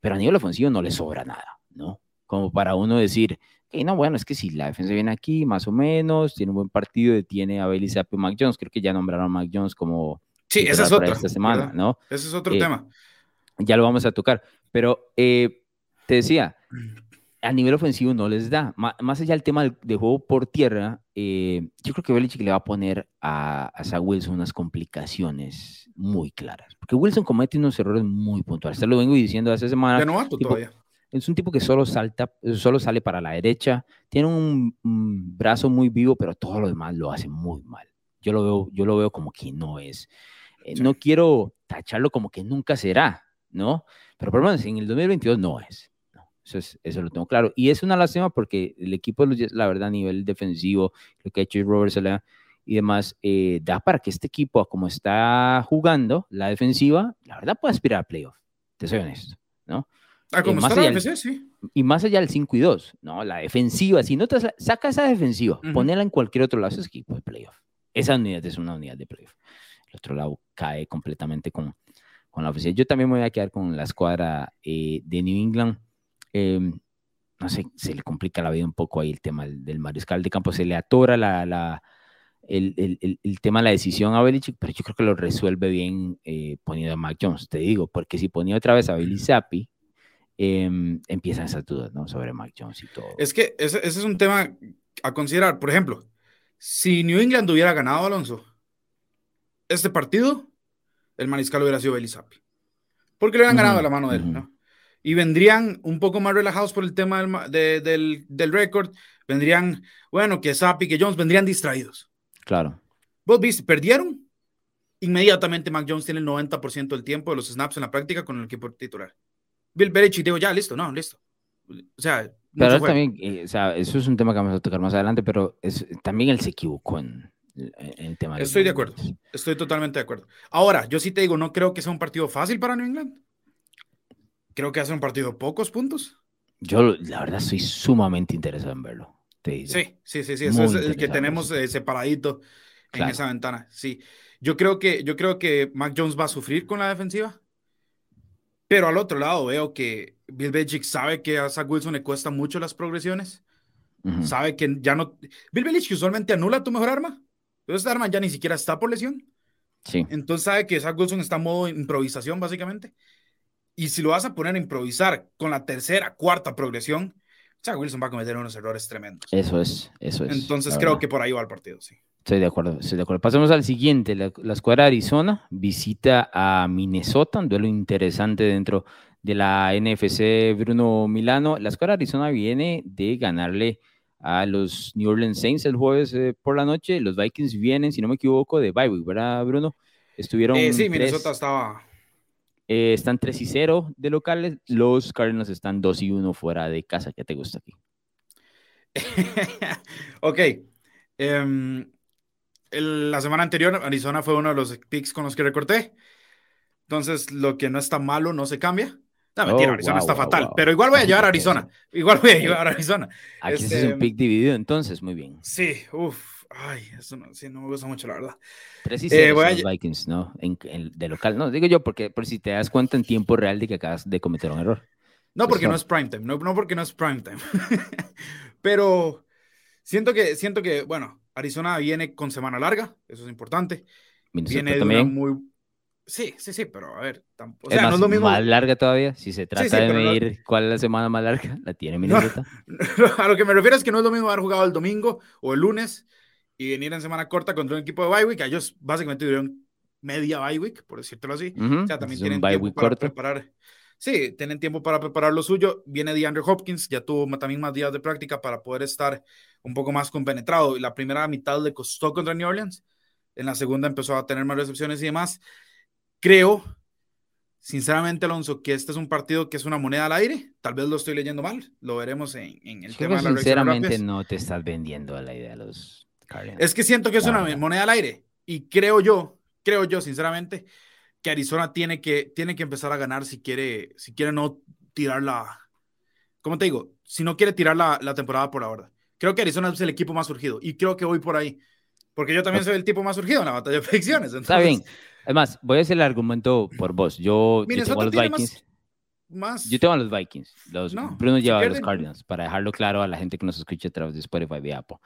pero a nivel ofensivo no le sobra nada, ¿no? Como para uno decir, que no, bueno, es que si la defensa viene aquí, más o menos, tiene un buen partido, tiene a Bailey Zappi y Mac Jones, creo que ya nombraron a Mac Jones como... Sí, esa es otra. Esta semana, ¿no? Ese es otro eh, tema. Ya lo vamos a tocar, pero eh, te decía, a nivel ofensivo no les da. Más, allá del tema de juego por tierra, eh, yo creo que Belichick le va a poner a, a Zach Wilson unas complicaciones muy claras. Porque Wilson comete unos errores muy puntuales. Te lo vengo diciendo hace semanas. De novato todavía. Es un tipo que solo salta, solo sale para la derecha. Tiene un, brazo muy vivo, pero todo lo demás lo hace muy mal. Yo lo veo, yo lo veo como que no es. Eh, no quiero tacharlo como que nunca será, ¿no? Pero por lo menos en el 2022 no es. Eso, es, eso lo tengo claro. Y es una lástima porque el equipo, la verdad, a nivel defensivo, lo que ha hecho Robert Sala y demás, eh, da para que este equipo, como está jugando la defensiva, la verdad puede aspirar a playoff. Te soy honesto, ¿no? Ah, como está la sí. Y más allá del 5 y 2, ¿no? La defensiva, si no te saca esa defensiva, ponela en cualquier otro lado, ese equipo de playoff. Esa unidad es una unidad de playoff. El otro lado cae completamente con, con la oficina. Yo también me voy a quedar con la escuadra eh, de New England. Em, no sé, se le complica la vida un poco ahí el tema del, mariscal de campo, se le atora la, la el, el, el, tema de la decisión a Belichick, pero yo creo que lo resuelve bien eh, poniendo a Mac Jones, te digo, porque si ponía otra vez a Billy Zappi, em, empiezan esas dudas, ¿no? Sobre Mac Jones y todo. Es que ese, ese, es un tema a considerar. Por ejemplo, si New England hubiera ganado, Alonso, este partido, el mariscal hubiera sido Billy Zappi. Porque le hubieran ganado a la mano de él, ¿no? y vendrían un poco más relajados por el tema del, del, del récord, vendrían, bueno, que Zappi, que Jones, vendrían distraídos. Claro. Vos viste, perdieron, inmediatamente Mac Jones tiene el 90% del tiempo de los snaps en la práctica con el equipo titular. Bill Belichick digo, ya, listo, no, listo. O sea, pero también, eh, o sea, eso es un tema que vamos a tocar más adelante, pero es, también él se equivocó en, el tema. Estoy de acuerdo, estoy totalmente de acuerdo. Ahora, yo sí te digo, no creo que sea un partido fácil para New England creo que hace un partido pocos puntos. Yo, la verdad, soy sumamente interesado en verlo. sí, sí, sí, sí, eso es el que tenemos eh, separadito en esa ventana. Sí, yo creo que, yo creo que Mac Jones va a sufrir con la defensiva, pero al otro lado veo que Bill Belichick sabe que a Zach Wilson le cuesta mucho las progresiones, sabe que ya no. Bill Belichick usualmente anula tu mejor arma, pero esta arma ya ni siquiera está por lesión. Sí. Entonces sabe que Zach Wilson está en modo improvisación, básicamente. Y si lo vas a poner a improvisar con la tercera, cuarta progresión, Zach Wilson va a cometer unos errores tremendos. Eso es, eso es. Entonces creo que por ahí va el partido, sí. Estoy de acuerdo, estoy de acuerdo. Pasemos al siguiente. La, escuadra de Arizona visita a Minnesota, un duelo interesante dentro de la NFC Bruno Milano. La escuadra de Arizona viene de ganarle a los New Orleans Saints el jueves eh, por la noche. Los Vikings vienen, si no me equivoco, de bye ¿verdad, Bruno? Estuvieron. Eh, sí, Minnesota estaba eh, están 3 y 0 de locales. Los Cardinals están 2 y 1 fuera de casa. ¿Qué te gusta aquí? ok. Em, la semana anterior, Arizona fue uno de los picks con los que recorté. Entonces, lo que no está malo no se cambia. No, mentira, oh, Arizona está fatal. Pero igual voy a llevar a Arizona. Igual voy a llevar a Arizona. Aquí es un este, pick dividido, entonces, muy bien. Sí, uff. Ay, eso no, sí, no me gusta mucho, la verdad. 3 y 0 eh, los Vikings, ¿no? En, de local. No, digo yo, porque por si te das cuenta en tiempo real de que acabas de cometer un error. No, porque no es prime time. No, no porque no es prime time. Pero siento que, siento que, bueno, Arizona viene con semana larga. Eso es importante. viene también. muy. Sí, sí, sí, pero a ver. O sea, no es lo mismo. Más larga todavía. Si se trata de medir cuál es la semana más larga, la tiene Minnesota. a lo que me refiero es que no es lo mismo haber jugado el domingo o el lunes y venir en semana corta contra un equipo de bye week. Ellos básicamente tuvieron media bye week, por decirlo así. O sea, también tienen tiempo para preparar. Sí, tienen tiempo para preparar lo suyo. Viene DeAndre Hopkins, ya tuvo también más días de práctica para poder estar un poco más compenetrado. La primera mitad le costó contra New Orleans. En la segunda empezó a tener más recepciones y demás. Creo, sinceramente, Alonso, que este es un partido que es una moneda al aire. Tal vez lo estoy leyendo mal. Lo veremos en, en el tema de la Sinceramente, no te estás vendiendo a la idea de los es que siento que es una moneda al aire y creo yo, creo yo sinceramente que Arizona tiene que, tiene que empezar a ganar si quiere, si quiere no tirar la, ¿cómo te digo? Si no quiere tirar la, la temporada por ahora. Creo que Arizona es el equipo más surgido y creo que voy por ahí. Porque yo también soy el tipo más surgido en la batalla de predicciones. Está bien. Además, voy a hacer el argumento por vos. Yo, yo tengo a los Vikings. Más, Yo tengo a los Vikings. Los, Bruno lleva a los Cardinals, para dejarlo claro a la gente que nos escucha a través de Spotify y Apple.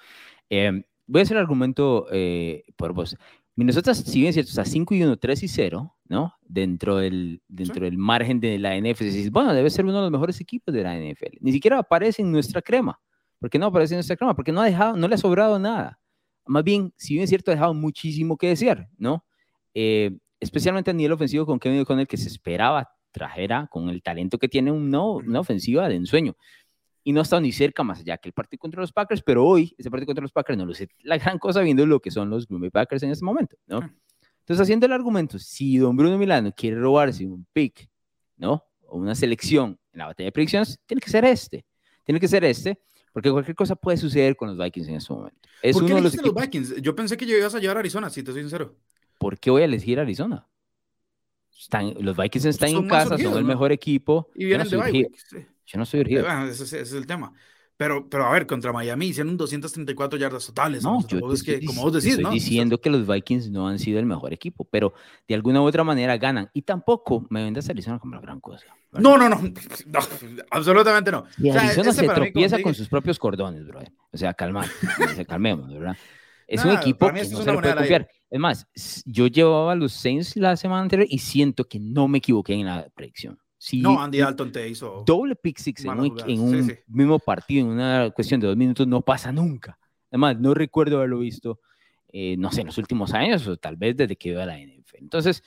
Eh, voy a hacer el argumento eh, por vos. Minnesota, si bien es cierto, está 5 y 1, 3 y 0, ¿no? Dentro del, dentro del margen de la NFL. Bueno, debe ser uno de los mejores equipos de la NFL. Ni siquiera aparece en nuestra crema. ¿Por qué no aparece en nuestra crema? Porque no, ha dejado, no le ha sobrado nada. Más bien, si bien es cierto, ha dejado muchísimo que desear, ¿no? Eh, especialmente a nivel ofensivo con Kevin el que se esperaba trajera con el talento que tiene un, no, una ofensiva de ensueño y no ha estado ni cerca más allá que el partido contra los Packers, pero hoy ese partido contra los Packers no lo sé la gran cosa viendo lo que son los Green Bay Packers en este momento, ¿no? Entonces, haciendo el argumento, si don Bruno Milano quiere robarse un pick, ¿no? O una selección en la batalla de predicciones, tiene que ser este. Tiene que ser este, porque cualquier cosa puede suceder con los Vikings en este momento. Es ¿Por qué uno de los, los, Vikings? Yo pensé que ibas a llevar a Arizona, si te soy sincero. ¿Por qué voy a elegir Arizona? Están, los Vikings están en casa, son el mejor equipo. Y vienen de Vikings. Yo no soy urgido. ese, es el tema. Pero, pero a ver, contra Miami hicieron 234 yardas totales. No, yo es que, como vos decís, estoy diciendo que los Vikings no han sido el mejor equipo, pero de alguna u otra manera ganan. Y tampoco me vendas a Arizona como la gran cosa. No, no, no, absolutamente no. Y Arizona se tropieza con sus propios cordones, bro. O sea, calma, calmemos, ¿verdad? Es un equipo que no se le puede confiar. Es más, yo llevaba a los Saints la semana anterior y siento que no me equivoqué en la predicción no, Andy Dalton te hizo. Doble pick six en un, mismo partido, en una cuestión de dos minutos, no pasa nunca. Además, no recuerdo haberlo visto, eh, no sé, en los últimos años o tal vez desde que iba a la NFL. Entonces,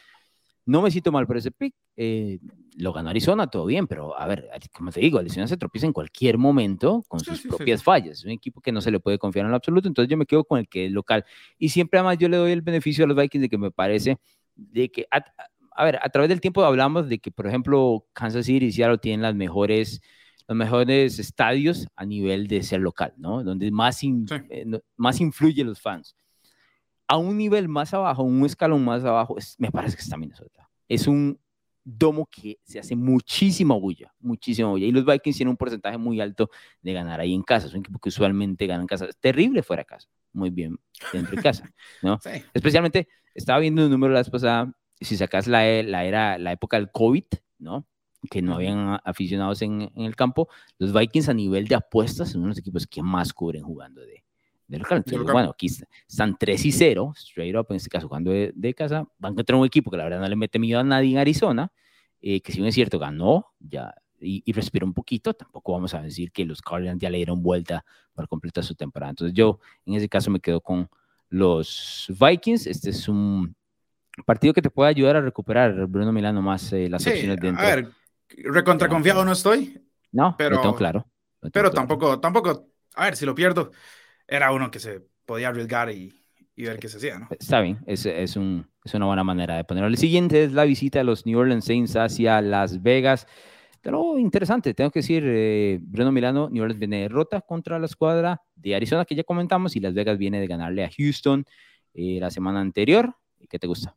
no me siento mal por ese pick. Eh, lo ganó Arizona, todo bien, pero a ver, como te digo, Arizona se tropieza en cualquier momento con sus propias fallas. Es un equipo que no se le puede confiar en lo absoluto, entonces yo me quedo con el que es local. Y siempre además yo le doy el beneficio a los Vikings de que me parece de que a ver, a través del tiempo hablamos de que, por ejemplo, Kansas City y Seattle tienen las mejores, los mejores estadios a nivel de ser local, ¿no? Donde más, eh, más influyen los fans. A un nivel más abajo, un escalón más abajo, me parece que está Minnesota. Es un domo que se hace muchísima bulla, muchísima bulla. Y los Vikings tienen un porcentaje muy alto de ganar ahí en casa. Es un equipo que usualmente gana en casa. Es terrible fuera de casa. Muy bien dentro de casa, ¿no? Especialmente, estaba viendo un número la vez pasada si sacas la, e, la, era, la época del COVID, ¿no? que no habían aficionados en, en, el campo, los Vikings a nivel de apuestas son unos equipos que más cubren jugando de, de local. bueno, aquí están 3 y 0, straight up, en este caso jugando de, de, casa, van contra un equipo que la verdad no le mete miedo a nadie en Arizona, eh, que si bien es cierto, ganó ya y, y, respiró un poquito, tampoco vamos a decir que los Cardinals ya le dieron vuelta para completar su temporada. Entonces yo en ese caso me quedo con los Vikings, este es un partido que te puede ayudar a recuperar, Bruno Milano, más eh, las opciones dentro. A ver, recontraconfiado no estoy. No, pero tengo claro. pero tampoco, tampoco, a ver, si lo pierdo, era uno que se podía arriesgar y, y ver qué se hacía, ¿no? Está bien, es, es, un, es una buena manera de ponerlo. El siguiente es la visita de los New Orleans Saints hacia Las Vegas. Pero interesante, tengo que decir, eh, Bruno Milano, New Orleans viene de derrota contra la escuadra de Arizona que ya comentamos y Las Vegas viene de ganarle a Houston eh, la semana anterior. ¿Qué te gusta?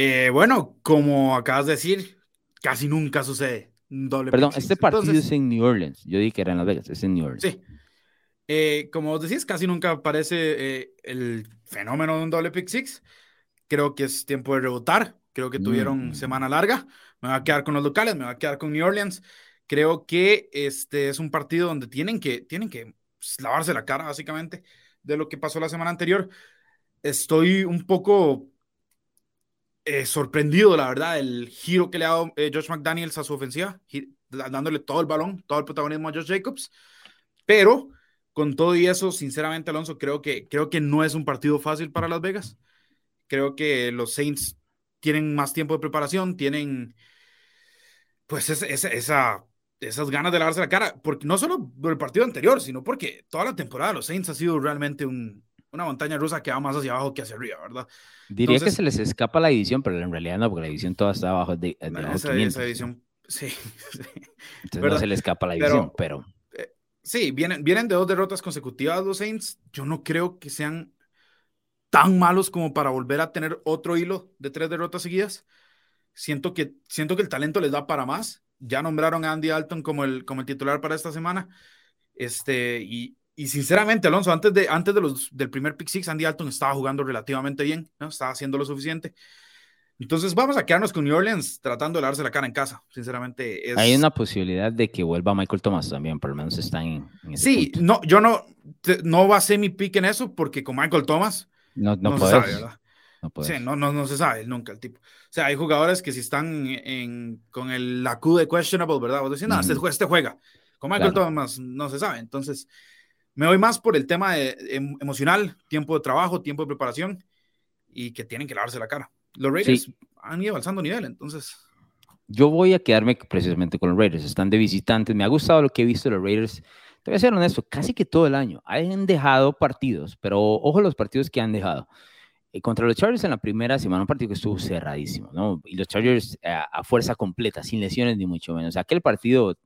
Eh, bueno, como acabas de decir, casi nunca sucede. Doble Perdón, este partido es en New Orleans. Yo dije que era en Las Vegas, es en New Orleans. Sí. Eh, como vos decís, casi nunca aparece eh, el fenómeno de un doble pick six. Creo que es tiempo de rebotar. Creo que tuvieron mm. semana larga. Me va a quedar con los locales, me va a quedar con New Orleans. Creo que este es un partido donde tienen que, tienen que pues, lavarse la cara, básicamente, de lo que pasó la semana anterior. Estoy un poco eh, sorprendido, la verdad, el giro que le ha dado eh, Josh McDaniels a su ofensiva, dándole todo el balón, todo el protagonismo a Josh Jacobs. Pero con todo y eso, sinceramente, Alonso, creo que, creo que no es un partido fácil para Las Vegas. Creo que los Saints tienen más tiempo de preparación, tienen pues esa, esas ganas de lavarse la cara, porque no solo por el partido anterior, sino porque toda la temporada los Saints ha sido realmente un, una montaña rusa que va más hacia abajo que hacia arriba, ¿verdad? Diría que se les escapa la división, pero en realidad no, porque la división toda está abajo de, de esa, esa, división, sí. Entonces no se le escapa la división, pero... Eh, sí, vienen, vienen de dos derrotas consecutivas los Saints. Yo no creo que sean tan malos como para volver a tener otro hilo de tres derrotas seguidas. Siento que, siento que el talento les da para más. Ya nombraron a Andy Alton como el, como el titular para esta semana. Este, y, y sinceramente, Alonso, antes, de, antes de los, del primer pick six, Andy Alton estaba jugando relativamente bien, ¿no? estaba haciendo lo suficiente. Entonces vamos a quedarnos con New Orleans tratando de darse la cara en casa. Sinceramente, hay una posibilidad de que vuelva Michael Thomas también, por lo menos está en. sí, no, yo no, no va a ser mi pick en eso porque con Michael Thomas no, no, se sabe, ¿verdad? No sí, no, no, no, se sabe nunca el tipo. O sea, hay jugadores que si están en, con el la Q de questionable, ¿verdad? Vos decís, no, este, este, juega. Con Michael Thomas no se sabe. Entonces, me voy más por el tema em, emocional, tiempo de trabajo, tiempo de preparación y que tienen que lavarse la cara. Los Raiders han ido alzando nivel, entonces. Yo voy a quedarme precisamente con los Raiders. Están de visitantes. Me ha gustado lo que he visto de los Raiders. Te voy a ser honesto, casi que todo el año. Han dejado partidos, pero ojo los partidos que han dejado. Eh, contra los Chargers en la primera semana, un partido que estuvo cerradísimo, ¿no? Y los Chargers eh, a fuerza completa, sin lesiones ni mucho menos. Aquel partido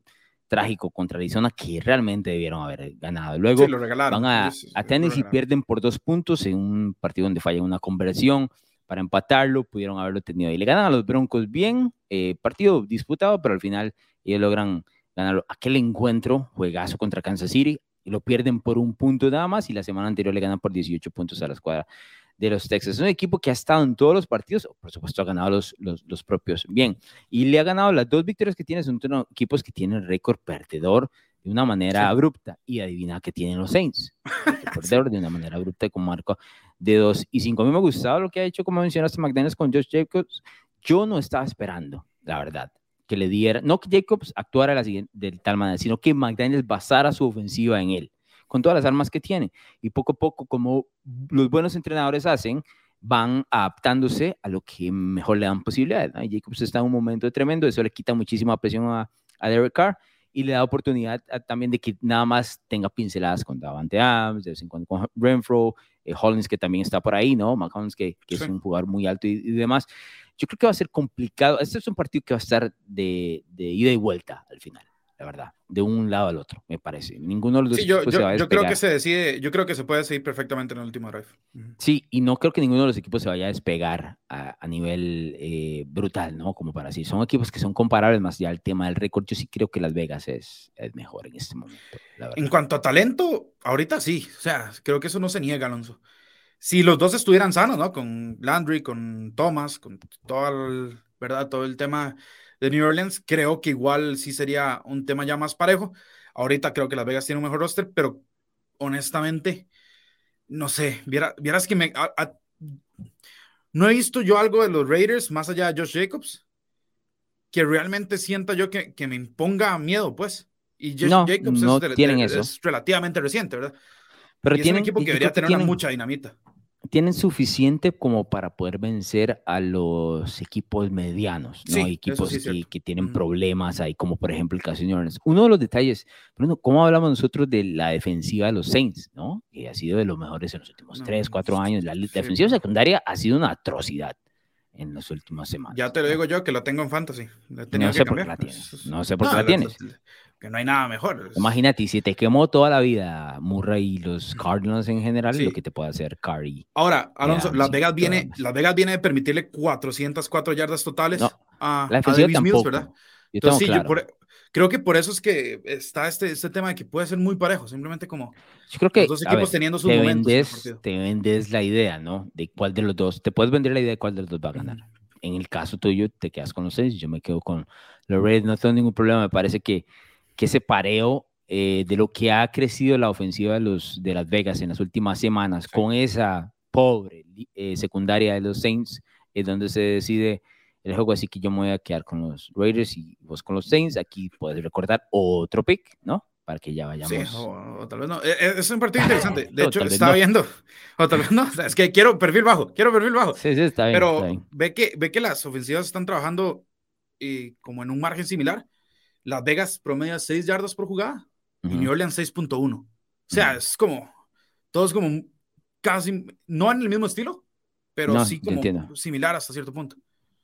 trágico contra Arizona que realmente debieron haber ganado. Luego van a, a Tennessee y pierden por dos puntos en un partido donde falla una conversión. Para empatarlo, pudieron haberlo tenido y le ganan a los Broncos bien, eh, partido disputado, pero al final ellos logran Ganaron aquel encuentro, juegazo contra Kansas City, y lo pierden por un punto nada más y la semana anterior le ganan por 18 puntos a la escuadra de los Texas. Es un equipo que ha estado en todos los partidos, por supuesto ha ganado los, los, propios bien, y le ha ganado las dos victorias que tiene, son equipos que tienen récord perdedor de una manera abrupta, y adivina que tienen los Saints, perdedor de una manera abrupta con marco de 2 y 5. A mí me ha gustado lo que ha hecho, como mencionaste, McDaniels con Josh Jacobs. Yo no estaba esperando, la verdad, que le diera, no que Jacobs actuara la siguiente, de tal manera, sino que McDaniels basara su ofensiva en él con todas las armas que tiene. Y poco a poco, como los buenos entrenadores hacen, van adaptándose a lo que mejor le dan posibilidades. Jacobs está en un momento tremendo, eso le quita muchísima presión a, a Derek Carr y le da oportunidad también de que nada más tenga pinceladas con Davante Adams, de vez en cuando con Renfro, eh, Hollins que también está por ahí, ¿no? McCollins que, que es un jugador muy alto y, demás. Yo creo que va a ser complicado. Este es un partido que va a estar de, de ida y vuelta al final la verdad, de un lado al otro, me parece. Ninguno de los dos sí, yo, yo, creo que se decide, yo creo que se puede seguir perfectamente en el último drive. Sí, y no creo que ninguno de los equipos se vaya a despegar a, a nivel eh, brutal, ¿no? Como para así. Son equipos que son comparables más ya al tema del récord. Yo sí creo que Las Vegas es, es mejor en este momento. En cuanto a talento, ahorita sí. O sea, creo que eso no se niega, Alonso. Si los dos estuvieran sanos, ¿no? Con Landry, con Thomas, con todo el, ¿verdad? Todo el tema de New Orleans, creo que igual sí sería un tema ya más parejo. Ahorita creo que Las Vegas tiene un mejor roster, pero honestamente, no sé, vieras que me... no he visto yo algo de los Raiders más allá de Josh Jacobs que realmente sienta yo que, que me imponga miedo, pues. Y Josh Jacobs no tienen eso. es, relativamente reciente, ¿verdad? Pero tiene un equipo que debería tener mucha dinamita tienen suficiente como para poder vencer a los equipos medianos, ¿no? equipos que, tienen problemas ahí, como por ejemplo el caso de New Uno de los detalles, Bruno, ¿cómo hablamos nosotros de la defensiva de los Saints, ¿no? Que ha sido de los mejores en los últimos tres, cuatro años. La defensiva secundaria ha sido una atrocidad en las últimas semanas. Ya te lo digo yo, que lo tengo en fantasy. No sé, por qué la tienes. No sé por qué la tienes que no hay nada mejor. Imagínate, si te quemó toda la vida Murray y los Cardinals en general, lo que te puede hacer Curry. Ahora, Alonso, Las Vegas viene, Las Vegas viene de permitirle 404 yardas totales a, la Davis Mills, ¿verdad? Entonces, sí, yo creo que por eso es que está este, este tema de que puede ser muy parejo, simplemente como yo creo que, los dos equipos teniendo sus te momentos. Vendes, te vendes la idea, ¿no? De cuál de los dos, te puedes vender la idea de cuál de los dos va a ganar. En el caso tuyo, te quedas con los seis, yo me quedo con los Reds, no tengo ningún problema, me parece que que ese pareo eh, de lo que ha crecido la ofensiva de, los, de Las Vegas en las últimas semanas con esa pobre eh, secundaria de los Saints, es donde se decide el juego. Así que yo me voy a quedar con los Raiders y vos con los Saints. Aquí puedes recordar otro pick, ¿no? Para que ya vayamos. Sí, o, tal vez no. E, e, es un partido interesante. De hecho, estaba viendo. O tal vez no. Es que quiero perfil bajo. Quiero perfil bajo. Sí, sí, está bien. Pero Ve, que, ve que las ofensivas están trabajando eh, como en un margen similar. Las Vegas promedia 6 yardas por jugada y New Orleans 6.1. O sea, es como, todos como casi, no en el mismo estilo, pero sí como similar hasta cierto punto.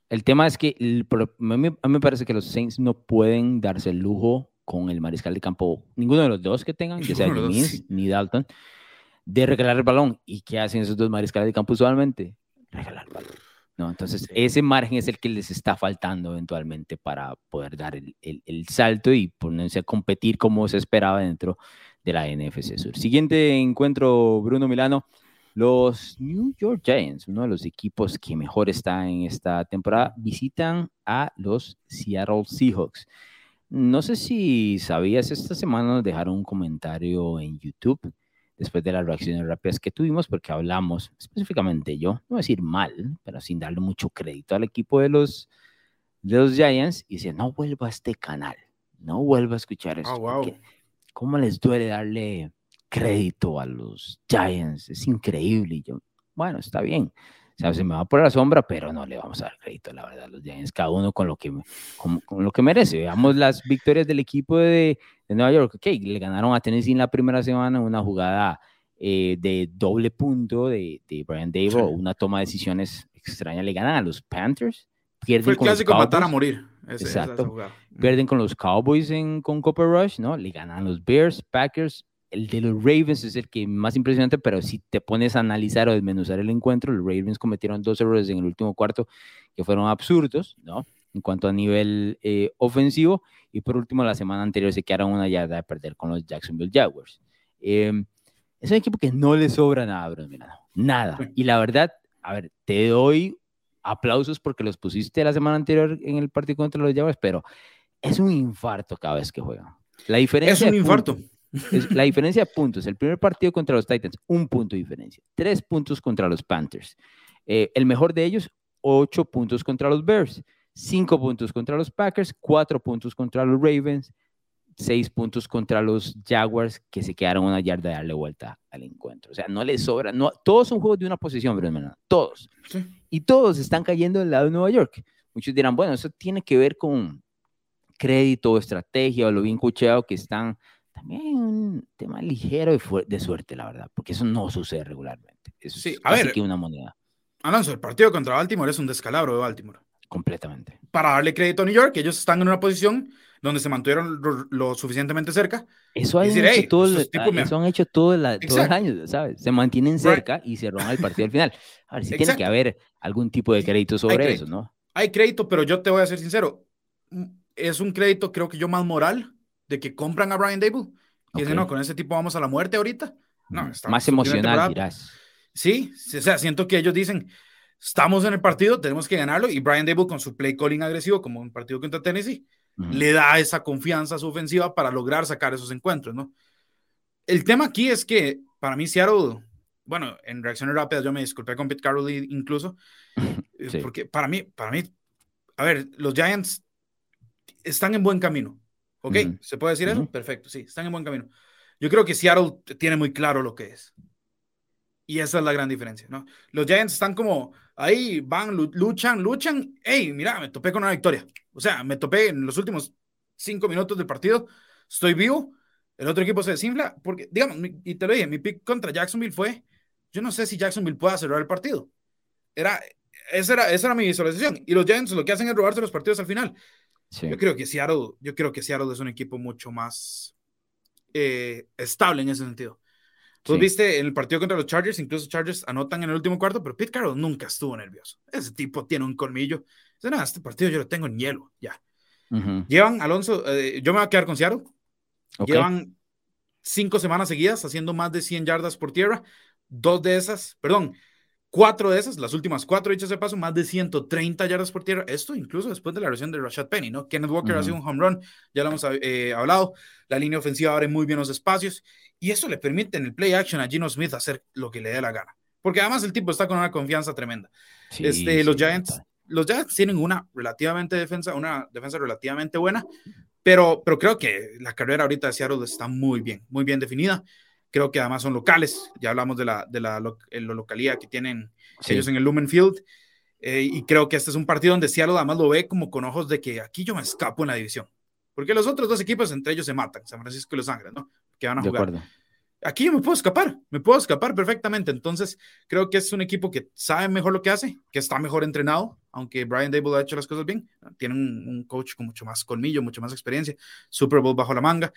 El tema es que a, mí, me parece que los Saints no pueden darse el lujo con el mariscal de campo, ninguno de los dos que tengan, ya sea Mims ni Dalton, de regalar el balón. ¿Y qué hacen esos dos mariscales de campo usualmente? Regalar el balón. ¿No? Entonces, ese margen es el que les está faltando eventualmente para poder dar el, el, salto y ponerse a competir como se esperaba dentro de la NFC Sur. Siguiente encuentro, Bruno Milano. Los New York Giants, uno de los equipos que mejor está en esta temporada, visitan a los Seattle Seahawks. No sé si sabías, esta semana nos dejaron un comentario en YouTube después de las reacciones rápidas que tuvimos, porque hablamos específicamente yo, no voy a decir mal, pero sin darle mucho crédito al equipo de los, de los Giants, y dice, no vuelva a este canal, no vuelva a escuchar esto. Oh, ¿Cómo les duele darle crédito a los Giants? Es increíble. Y yo, bueno, está bien. O sea, se me va por la sombra, pero no le vamos a dar crédito, la verdad, los Giants, cada uno con lo que, con, lo que merece. Veamos las victorias del equipo de, de Nueva York. Ok, le ganaron a Tennessee en la primera semana una jugada eh, de doble punto de, de Brian Dable, una toma de decisiones extraña. Le ganan a los Panthers. Pierden Fue el clásico matar a morir. Exacto. Pierden con los Cowboys en, con Copper Rush, ¿no? Le ganan a los Bears, Packers, el de los Ravens es el que más impresionante, pero si te pones a analizar o desmenuzar el encuentro, los Ravens cometieron dos errores en el último cuarto que fueron absurdos, ¿no? en cuanto a nivel eh, ofensivo. Y por último, la semana anterior se quedaron una yarda de perder con los Jacksonville Jaguars. Em, es un equipo que no le sobra nada, bro, nada. Y la verdad, a ver, te doy aplausos porque los pusiste la semana anterior en el partido contra los Jaguars, pero es un infarto cada vez que juegan. La diferencia es un infarto. Es la diferencia de puntos. El primer partido contra los Titans, un punto de diferencia. Tres puntos contra los Panthers. Eh, el mejor de ellos, ocho puntos contra los Bears. Cinco puntos contra los Packers, cuatro puntos contra los Ravens, seis puntos contra los Jaguars que se quedaron una yarda de darle vuelta al encuentro. O sea, no les sobra. No, todos son juegos de una posición, pero todos. Y todos están cayendo del lado de Nueva York. Muchos dirán, bueno, eso tiene que ver con crédito o estrategia o lo bien cucheado que están. También un tema ligero de, de suerte, la verdad, porque eso no sucede regularmente. Eso sí, es a ver, que una moneda. Alonso, el partido contra Baltimore es un descalabro de Baltimore. Completamente. Para darle crédito a New York, ellos están en una posición donde se mantuvieron lo, suficientemente cerca. Eso, han hecho, todo el, eso han hecho todo, el año, ¿sabes? Se mantienen cerca y se roban el partido al final. A ver, sí tiene que haber algún tipo de crédito sobre eso, ¿no? Hay crédito, pero yo te voy a ser sincero. Es un crédito, creo que yo, más moral, de que compran a Brian Dable. Y dicen, no, con ese tipo vamos a la muerte ahorita. No, más emocional, dirás. Sí, o sea, siento que ellos dicen, estamos en el partido, tenemos que ganarlo. Y Brian Dable, con su play calling agresivo, como un partido contra Tennessee, le da esa confianza a su ofensiva para lograr sacar esos encuentros, ¿no? El tema aquí es que para mí Seattle, bueno, en reacciones rápidas yo me disculpé con Pete Carroll incluso, eh, porque para mí, para mí, a ver, los Giants están en buen camino, ¿ok? ¿Se puede decir eso? Perfecto, sí, están en buen camino. Yo creo que Seattle tiene muy claro lo que es. Y esa es la gran diferencia, ¿no? Los Giants están como ahí, van, luchan, luchan. Hey, mira, me topé con una victoria. O sea, me topé en los últimos cinco minutos del partido. Estoy vivo. El otro equipo se desinfla. Porque, digamos, y te lo dije, mi pick contra Jacksonville fue: yo no sé si Jacksonville pueda cerrar el partido. Era, esa, era, esa era mi visualización. Y los Giants lo que hacen es robarse los partidos al final. Yo creo que Seattle, yo creo que Seattle es un equipo mucho más eh, estable en ese sentido. Tú viste en el partido contra los Chargers, incluso Chargers anotan en el último cuarto, pero Pete Carroll nunca estuvo nervioso. Ese tipo tiene un colmillo. Dice, no, este partido yo lo tengo en hielo, ya. Llevan, Alonso, eh, yo me voy a quedar con Seattle. Llevan cinco semanas seguidas haciendo más de 100 yardas por tierra. Dos de esas, perdón, cuatro de esas, las últimas cuatro dichas de paso, más de 130 yardas por tierra. Esto incluso después de la versión de Rashad Penny, ¿no? Kenneth Walker ha sido un home run, ya lo hemos eh, hablado. La línea ofensiva abre muy bien los espacios y eso le permite en el play action a Gino Smith hacer lo que le dé la gana. Porque además el tipo está con una confianza tremenda. este, los, Giants, los Giants tienen una relativamente defensa, una defensa relativamente buena, pero, pero creo que la carrera ahorita de Seattle está muy bien, muy bien definida. Creo que además son locales. Ya hablamos de la, de la, localidad que tienen ellos en el Lumen Field. Eh, y creo que este es un partido donde Seattle además lo ve como con ojos de que aquí yo me escapo en la división. Porque los otros dos equipos entre ellos se matan, San Francisco y Los Ángeles, ¿no? que van a jugar. Aquí yo me puedo escapar, me puedo escapar perfectamente. Entonces, creo que es un equipo que sabe mejor lo que hace, que está mejor entrenado, aunque Brian Dable ha hecho las cosas bien. Tiene un, coach con mucho más colmillo, mucho más experiencia, Super Bowl bajo la manga.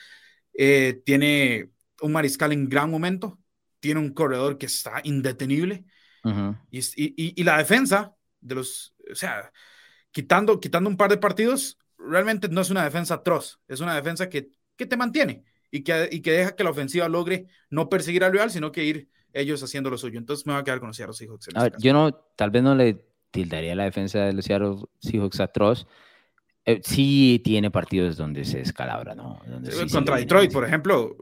Eh, tiene un mariscal en gran momento, tiene un corredor que está indetenible. y, y, y, la defensa de los, o sea, quitando, quitando un par de partidos, realmente no es una defensa atroz, es una defensa que, que te mantiene y que, y que deja que la ofensiva logre no perseguir al Real, sino que ir ellos haciendo lo suyo. Entonces me voy a quedar con los Seattle Seahawks. A ver, yo no, tal vez no le tildaría la defensa de los Seattle Seahawks atroz. Eh, sí tiene partidos donde se descalabra, ¿no? contra Detroit, por ejemplo,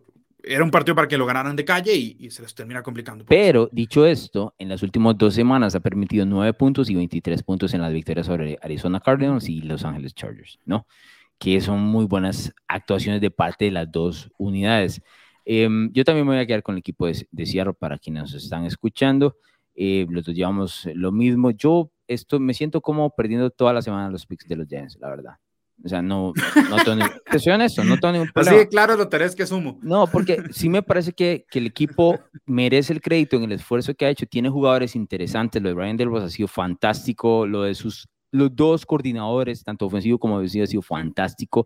era un partido para que lo ganaran de calle y, se les termina complicando. Pero dicho esto, en las últimas dos semanas ha permitido 9 puntos y 23 puntos en las victorias sobre Arizona Cardinals y Los Angeles Chargers, ¿no? que son muy buenas actuaciones de parte de las dos unidades. Em, yo también me voy a quedar con el equipo de, de para quienes nos están escuchando. Eh, los dos llevamos lo mismo. Yo esto, me siento como perdiendo toda la semana los picks de los Giants, la verdad. O sea, no, no tengo ni, te soy honesto, no tengo ningún problema. Así claro lo tenés que sumo. No, porque sí me parece que, que, el equipo merece el crédito en el esfuerzo que ha hecho. Tiene jugadores interesantes. Lo de Brian Delbos ha sido fantástico. Lo de sus los dos coordinadores, tanto ofensivo como defensivo, ha sido fantástico.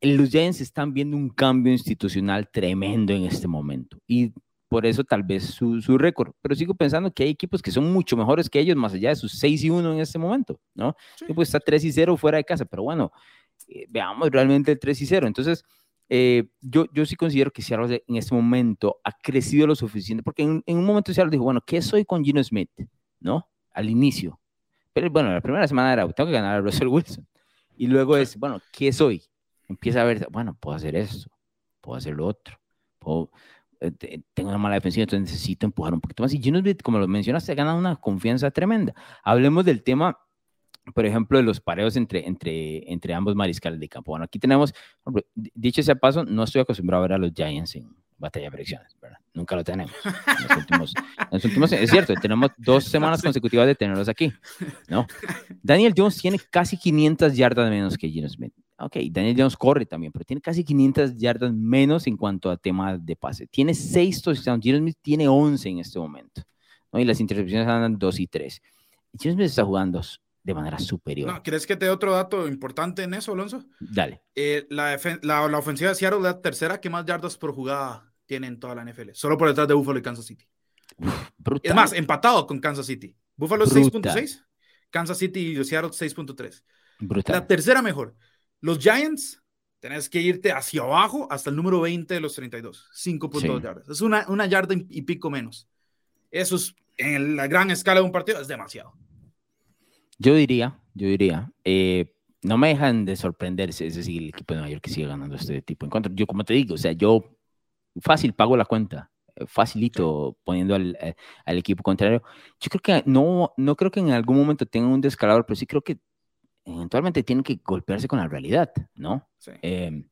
Los Giants están viendo un cambio institucional tremendo en este momento. Y por eso tal vez su, su récord. Pero sigo pensando que hay equipos que son mucho mejores que ellos, más allá de sus 6 y 1 en este momento, ¿no? Sí. Pues está 3 y 0 fuera de casa, pero bueno, eh, veamos realmente el 3 y 0. Entonces, eh, yo, yo sí considero que Seattle en este momento ha crecido lo suficiente, porque en, en un momento Seattle dijo, bueno, ¿qué soy con Gino Smith? ¿No? Al inicio. Pero bueno, la primera semana era, tengo que ganar a Russell Wilson. Y luego es, bueno, ¿qué soy? Empieza a ver, bueno, puedo hacer esto, puedo hacer lo otro, puedo, tengo una mala defensiva, entonces necesito empujar un poquito más. Y Gino como lo mencionaste, ha ganado una confianza tremenda. Hablemos del tema por ejemplo, de los pareos entre, entre, entre ambos mariscales de campo. Bueno, aquí tenemos, dicho ese paso, no estoy acostumbrado a ver a los Giants en batalla de predicciones, ¿verdad? Nunca lo tenemos. En los últimos, en los últimos, es cierto, tenemos dos semanas consecutivas de tenerlos aquí, ¿no? Daniel Jones tiene casi 500 yardas menos que Gino Smith. Ok, Daniel Jones corre también, pero tiene casi 500 yardas menos en cuanto a temas de pase. Tiene 6 touchdowns, Gino Smith tiene 11 en este momento, ¿no? Y las intercepciones andan 2 y 3. Gino Smith está jugando de manera superior. No, ¿Crees que te dé otro dato importante en eso, Alonso? Dale. Eh, la, la, la, ofensiva de Seattle es la tercera que más yardas por jugada tiene en toda la NFL, solo por detrás de Buffalo y Kansas City. Es más, empatado con Kansas City. Buffalo 6.6, Kansas City y Seattle 6.3. La tercera mejor. Los Giants, tenés que irte hacia abajo hasta el número 20 de los 32, 5.2 yardas. Es una, una yarda y pico menos. Eso es, en la gran escala de un partido, es demasiado. Yo diría, yo diría, eh, no me dejan de sorprenderse, es decir, el equipo de Nueva York que sigue ganando este tipo de encuentros. Yo, como te digo, o sea, yo fácil pago la cuenta, eh, facilito poniendo al, eh, al, equipo contrario. Yo creo que no, no creo que en algún momento tengan un descalabro, pero sí creo que eventualmente tienen que golpearse con la realidad, ¿no? Sí. Eh,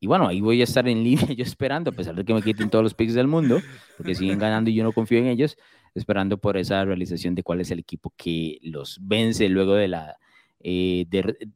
y bueno, ahí voy a estar en línea yo esperando, a pesar de que me quiten todos los picks del mundo, porque siguen ganando y yo no confío en ellos esperando por esa realización de cuál es el equipo que los vence luego de la eh,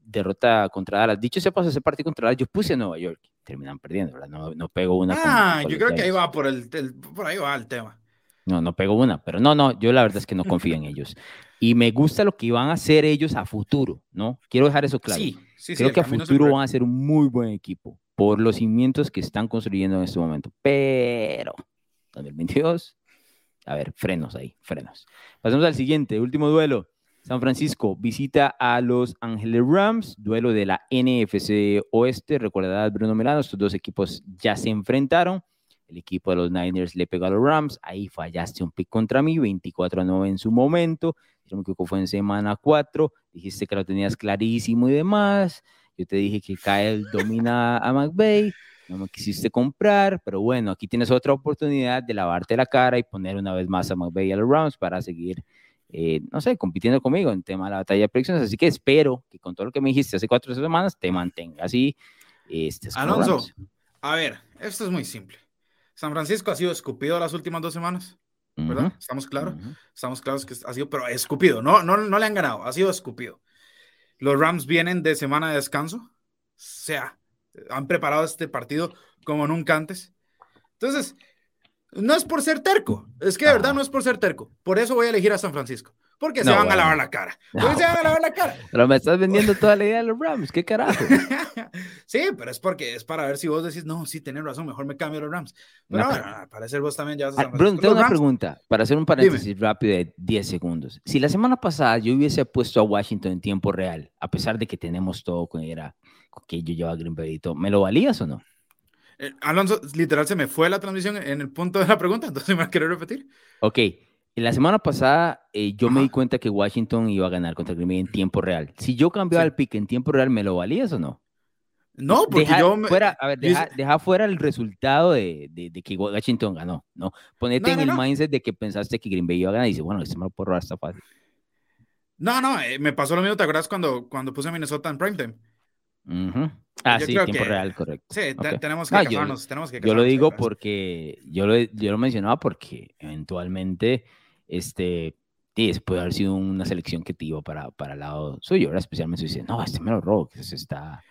derrota contra Dallas. Dicho sea paso, ese partido contra Dallas, yo puse a Nueva York, terminan perdiendo, ¿verdad? No, no pego una. Ah, yo creo que ahí va por, el, por ahí va el tema. No, no pego una, pero no, no, yo la verdad es que no confío en ellos. Y me gusta lo que van a hacer ellos a futuro, ¿no? Quiero dejar eso claro. Sí, sí, Creo que a futuro van a ser un muy buen equipo por los cimientos que están construyendo en este momento. Pero 2022 a ver, frenos ahí, frenos. Pasamos al siguiente, último duelo. San Francisco visita a los Ángeles Rams, duelo de la NFC Oeste. Recordarás, Bruno Milano, estos dos equipos ya se enfrentaron. El equipo de los Niners le pegó a los Rams. Ahí fallaste un pick contra mí, 24 a 9 en su momento. Si no me fue en semana 4. Dijiste que lo tenías clarísimo y demás. Yo te dije que Kyle domina a McVay no me quisiste comprar, pero bueno, aquí tienes otra oportunidad de lavarte la cara y poner una vez más a y a los Rams para seguir, eh, no sé, compitiendo conmigo en tema de la batalla de predicciones. Así que espero que con todo lo que me dijiste hace cuatro semanas te mantenga así. Este, Alonso, a ver, esto es muy simple. San Francisco ha sido escupido las últimas dos semanas, ¿verdad? ¿Estamos claros? Estamos claros que ha sido, pero escupido, no, no, no le han ganado, ha sido escupido. Los Rams vienen de semana de descanso, o sea, han preparado este partido como nunca antes. Entonces, no es por ser terco, es que de verdad no es por ser terco. Por eso voy a elegir a San Francisco. Porque se van a lavar la cara. Porque se van a lavar la cara. Pero me estás vendiendo toda la idea de los Rams. ¿Qué carajo? sí, pero es porque es para ver si vos decís, no, sí, tenés razón, mejor me cambio a los Rams. Pero bueno, para ser vos también ya vas a ah, Bruno, tengo una pregunta para hacer un paréntesis rápido de 10 segundos. Si la semana pasada yo hubiese puesto a Washington en tiempo real, a pesar de que tenemos todo con era que yo llevo a Green ¿me lo valías o no? Eh, Alonso, literal, se me fue la transmisión en el punto de la pregunta, entonces me vas a querer repetir. Ok, la semana pasada eh, yo me di cuenta que Washington iba a ganar contra Green Bay en tiempo real. Si yo cambiaba el pick en tiempo real, ¿me lo valías o no? No, porque yo fuera, a ver, deja, fuera el resultado de, de, que Washington ganó, ¿no? Ponete en el mindset de que pensaste que Green Bay iba a ganar y dices, bueno, este me lo puedo robar, está fácil. No, no, eh, me pasó lo mismo, ¿te acuerdas cuando, cuando puse a Minnesota en primetime? Ah, sí, tiempo real, correcto. Sí, tenemos que, yo, tenemos que Yo lo digo porque, yo lo, yo lo mencionaba porque eventualmente, este, sí, puede haber sido una selección que te iba para, para el lado suyo, ahora especialmente si dice, no, este me lo robo, que se está...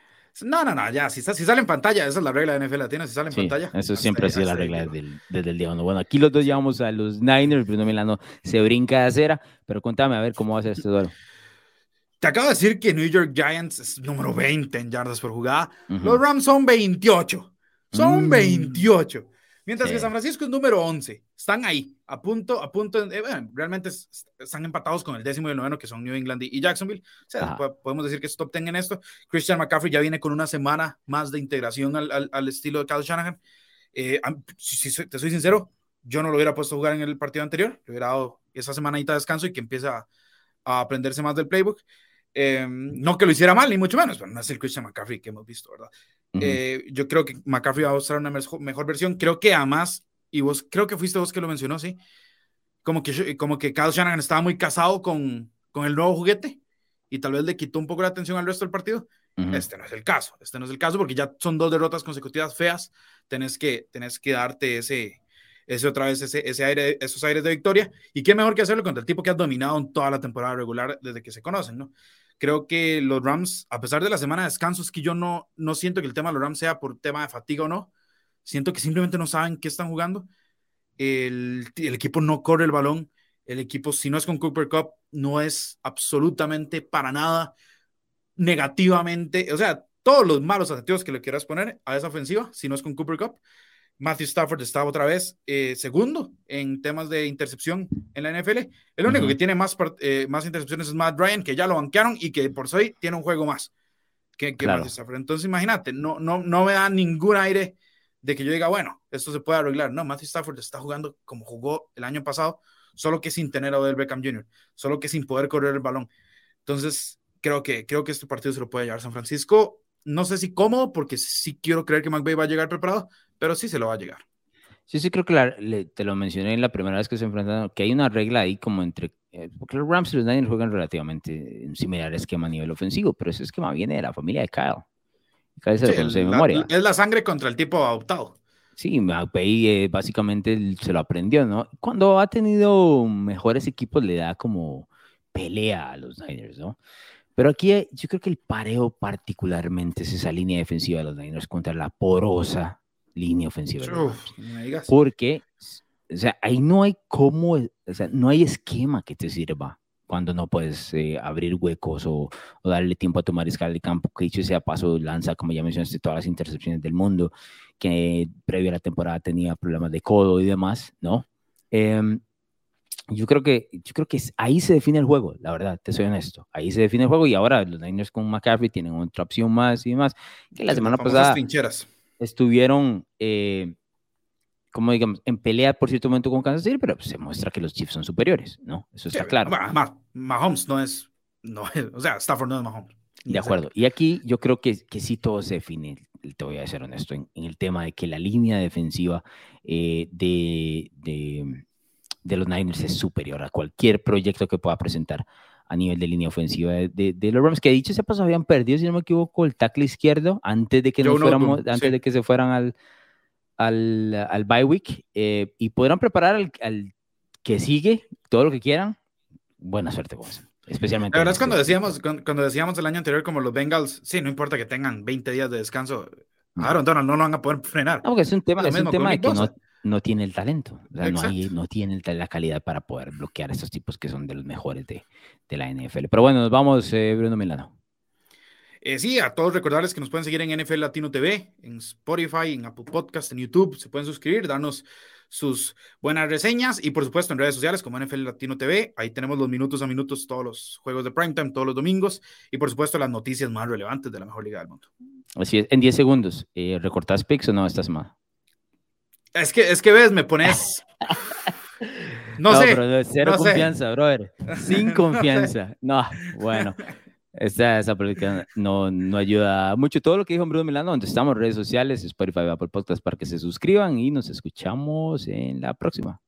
No, no, no, ya, si, si sale en pantalla, esa es la regla de NFL Latino, si sale en pantalla. Eso siempre ha sido la regla desde, el día uno. Bueno, aquí los dos llevamos a los Niners, Bruno Milano se brinca de acera, pero contame a ver cómo va a ser este duelo. Te acabo de decir que New York Giants es número 20 en yardas por jugada. Los Rams son 28. Son 28. Mientras que San Francisco es número 11. Están ahí, a punto, a punto. Eh, realmente están empatados con el décimo y el noveno, que son New England y, Jacksonville. O sea, podemos decir que es top 10 en esto. Christian McCaffrey ya viene con una semana más de integración al, al, estilo de Kyle Shanahan. Eh, si, te soy sincero, yo no lo hubiera puesto a jugar en el partido anterior. Le hubiera dado esa semanita de descanso y que empiece a, aprenderse más del playbook. Em, no que lo hiciera mal, ni mucho menos, pero no es el Christian McCaffrey que hemos visto, ¿verdad? Eh, yo creo que McCaffrey va a mostrar una mejor, versión. Creo que además, y vos creo que fuiste vos que lo mencionó, sí, como que, como que Kyle Shanahan estaba muy casado con, con el nuevo juguete y tal vez le quitó un poco la atención al resto del partido. Este no es el caso, este no es el caso porque ya son dos derrotas consecutivas feas. Tenés que, tenés que darte ese, ese otra vez ese, ese aire, esos aires de victoria. Y qué mejor que hacerlo contra el tipo que has dominado en toda la temporada regular desde que se conocen, ¿no? Creo que los Rams, a pesar de la semana de descanso, es que yo no, no siento que el tema de los Rams sea por tema de fatiga o no. Siento que simplemente no saben qué están jugando. El, el equipo no corre el balón. El equipo, si no es con Cooper Cup, no es absolutamente para nada negativamente, o sea, todos los malos adjetivos que le quieras poner a esa ofensiva, si no es con Cooper Cup, Matthew Stafford está otra vez eh, segundo en temas de intercepción en la NFL. El único que tiene más, eh, más intercepciones es Matt Ryan, que ya lo banquearon y que por hoy tiene un juego más que, que Matthew Stafford. Entonces, imagínate, no, no, no me da ningún aire de que yo diga, bueno, esto se puede arreglar. No, Matthew Stafford está jugando como jugó el año pasado, solo que sin tener a Odell Beckham Jr., solo que sin poder correr el balón. Entonces, creo que, creo que este partido se lo puede llevar San Francisco. No sé si cómodo, porque sí quiero creer que McVay va a llegar preparado, pero sí se lo va a llegar. Sí, sí, creo que te lo mencioné en la primera vez que se enfrentaron, que hay una regla ahí como entre, eh, porque los Rams y los Niners juegan relativamente en similar esquema a nivel ofensivo, pero ese esquema viene de la familia de Kyle. Kyle se lo de memoria. Es la sangre contra el tipo adoptado. Sí, McVay eh, básicamente se lo aprendió, ¿no? Cuando ha tenido mejores equipos le da como pelea a los Niners, ¿no? Pero aquí eh, yo creo que el pareo particularmente es esa línea defensiva de los Niners contra la porosa línea ofensiva. Porque, o sea, ahí no hay cómo, o sea, no hay esquema que te sirva cuando no puedes eh, abrir huecos o, darle tiempo a tu mariscal de campo, que dicho sea paso, lanza, como ya mencionaste, todas las intercepciones del mundo, que previo a la temporada tenía problemas de codo y demás, ¿no? Em, yo creo que yo creo que ahí se define el juego, la verdad, te soy honesto. Ahí se define el juego y ahora los Niners con McCaffrey tienen otra opción más y demás. Que la semana pasada trincheras estuvieron, eh, como digamos, en pelea por cierto momento con Kansas City, pero se muestra que los Chiefs son superiores, ¿no? Eso está claro. Mahomes no es, no o sea, Stafford no es Mahomes. De acuerdo. Y aquí yo creo que, que sí todo se define, te voy a ser honesto, en, el tema de que la línea defensiva eh, de, de, de, los Niners es superior a cualquier proyecto que pueda presentar a nivel de línea ofensiva de, de, los Rams, que dicho se pasó, habían perdido, si no me equivoco, el tackle izquierdo antes de que, nos fuéramos, antes de que se fueran al, al, al bye week eh, y podrán preparar al, al, que sigue todo lo que quieran. Buena suerte con eso. Especialmente. La verdad es cuando decíamos, cuando, decíamos el año anterior, como los Bengals, sí, no importa que tengan 20 días de descanso, Aaron Donald no lo van a poder frenar. No, porque es un tema, es un tema de que no, no tiene el talento, no, hay, no, tiene la calidad para poder bloquear a estos tipos que son de los mejores de, de la NFL. Pero bueno, nos vamos, eh, Bruno Milano. Eh, sí, a todos recordarles que nos pueden seguir en NFL Latino TV, en Spotify, en Apple Podcast, en YouTube. Se pueden suscribir, darnos sus buenas reseñas y por supuesto en redes sociales como NFL Latino TV. Ahí tenemos los minutos a minutos, todos los juegos de primetime, todos los domingos y por supuesto las noticias más relevantes de la mejor liga del mundo. Así es, en 10 segundos, eh, ¿recortás picks o no esta semana? Es que, es que ves, me pones. No, sé. Pero cero confianza, brother. Sin confianza. No, bueno. Esta, esa política no, no ayuda mucho. Todo lo que dijo Bruno Milano, donde estamos en redes sociales, Spotify, Apple Podcast, para que se suscriban y nos escuchamos en la próxima.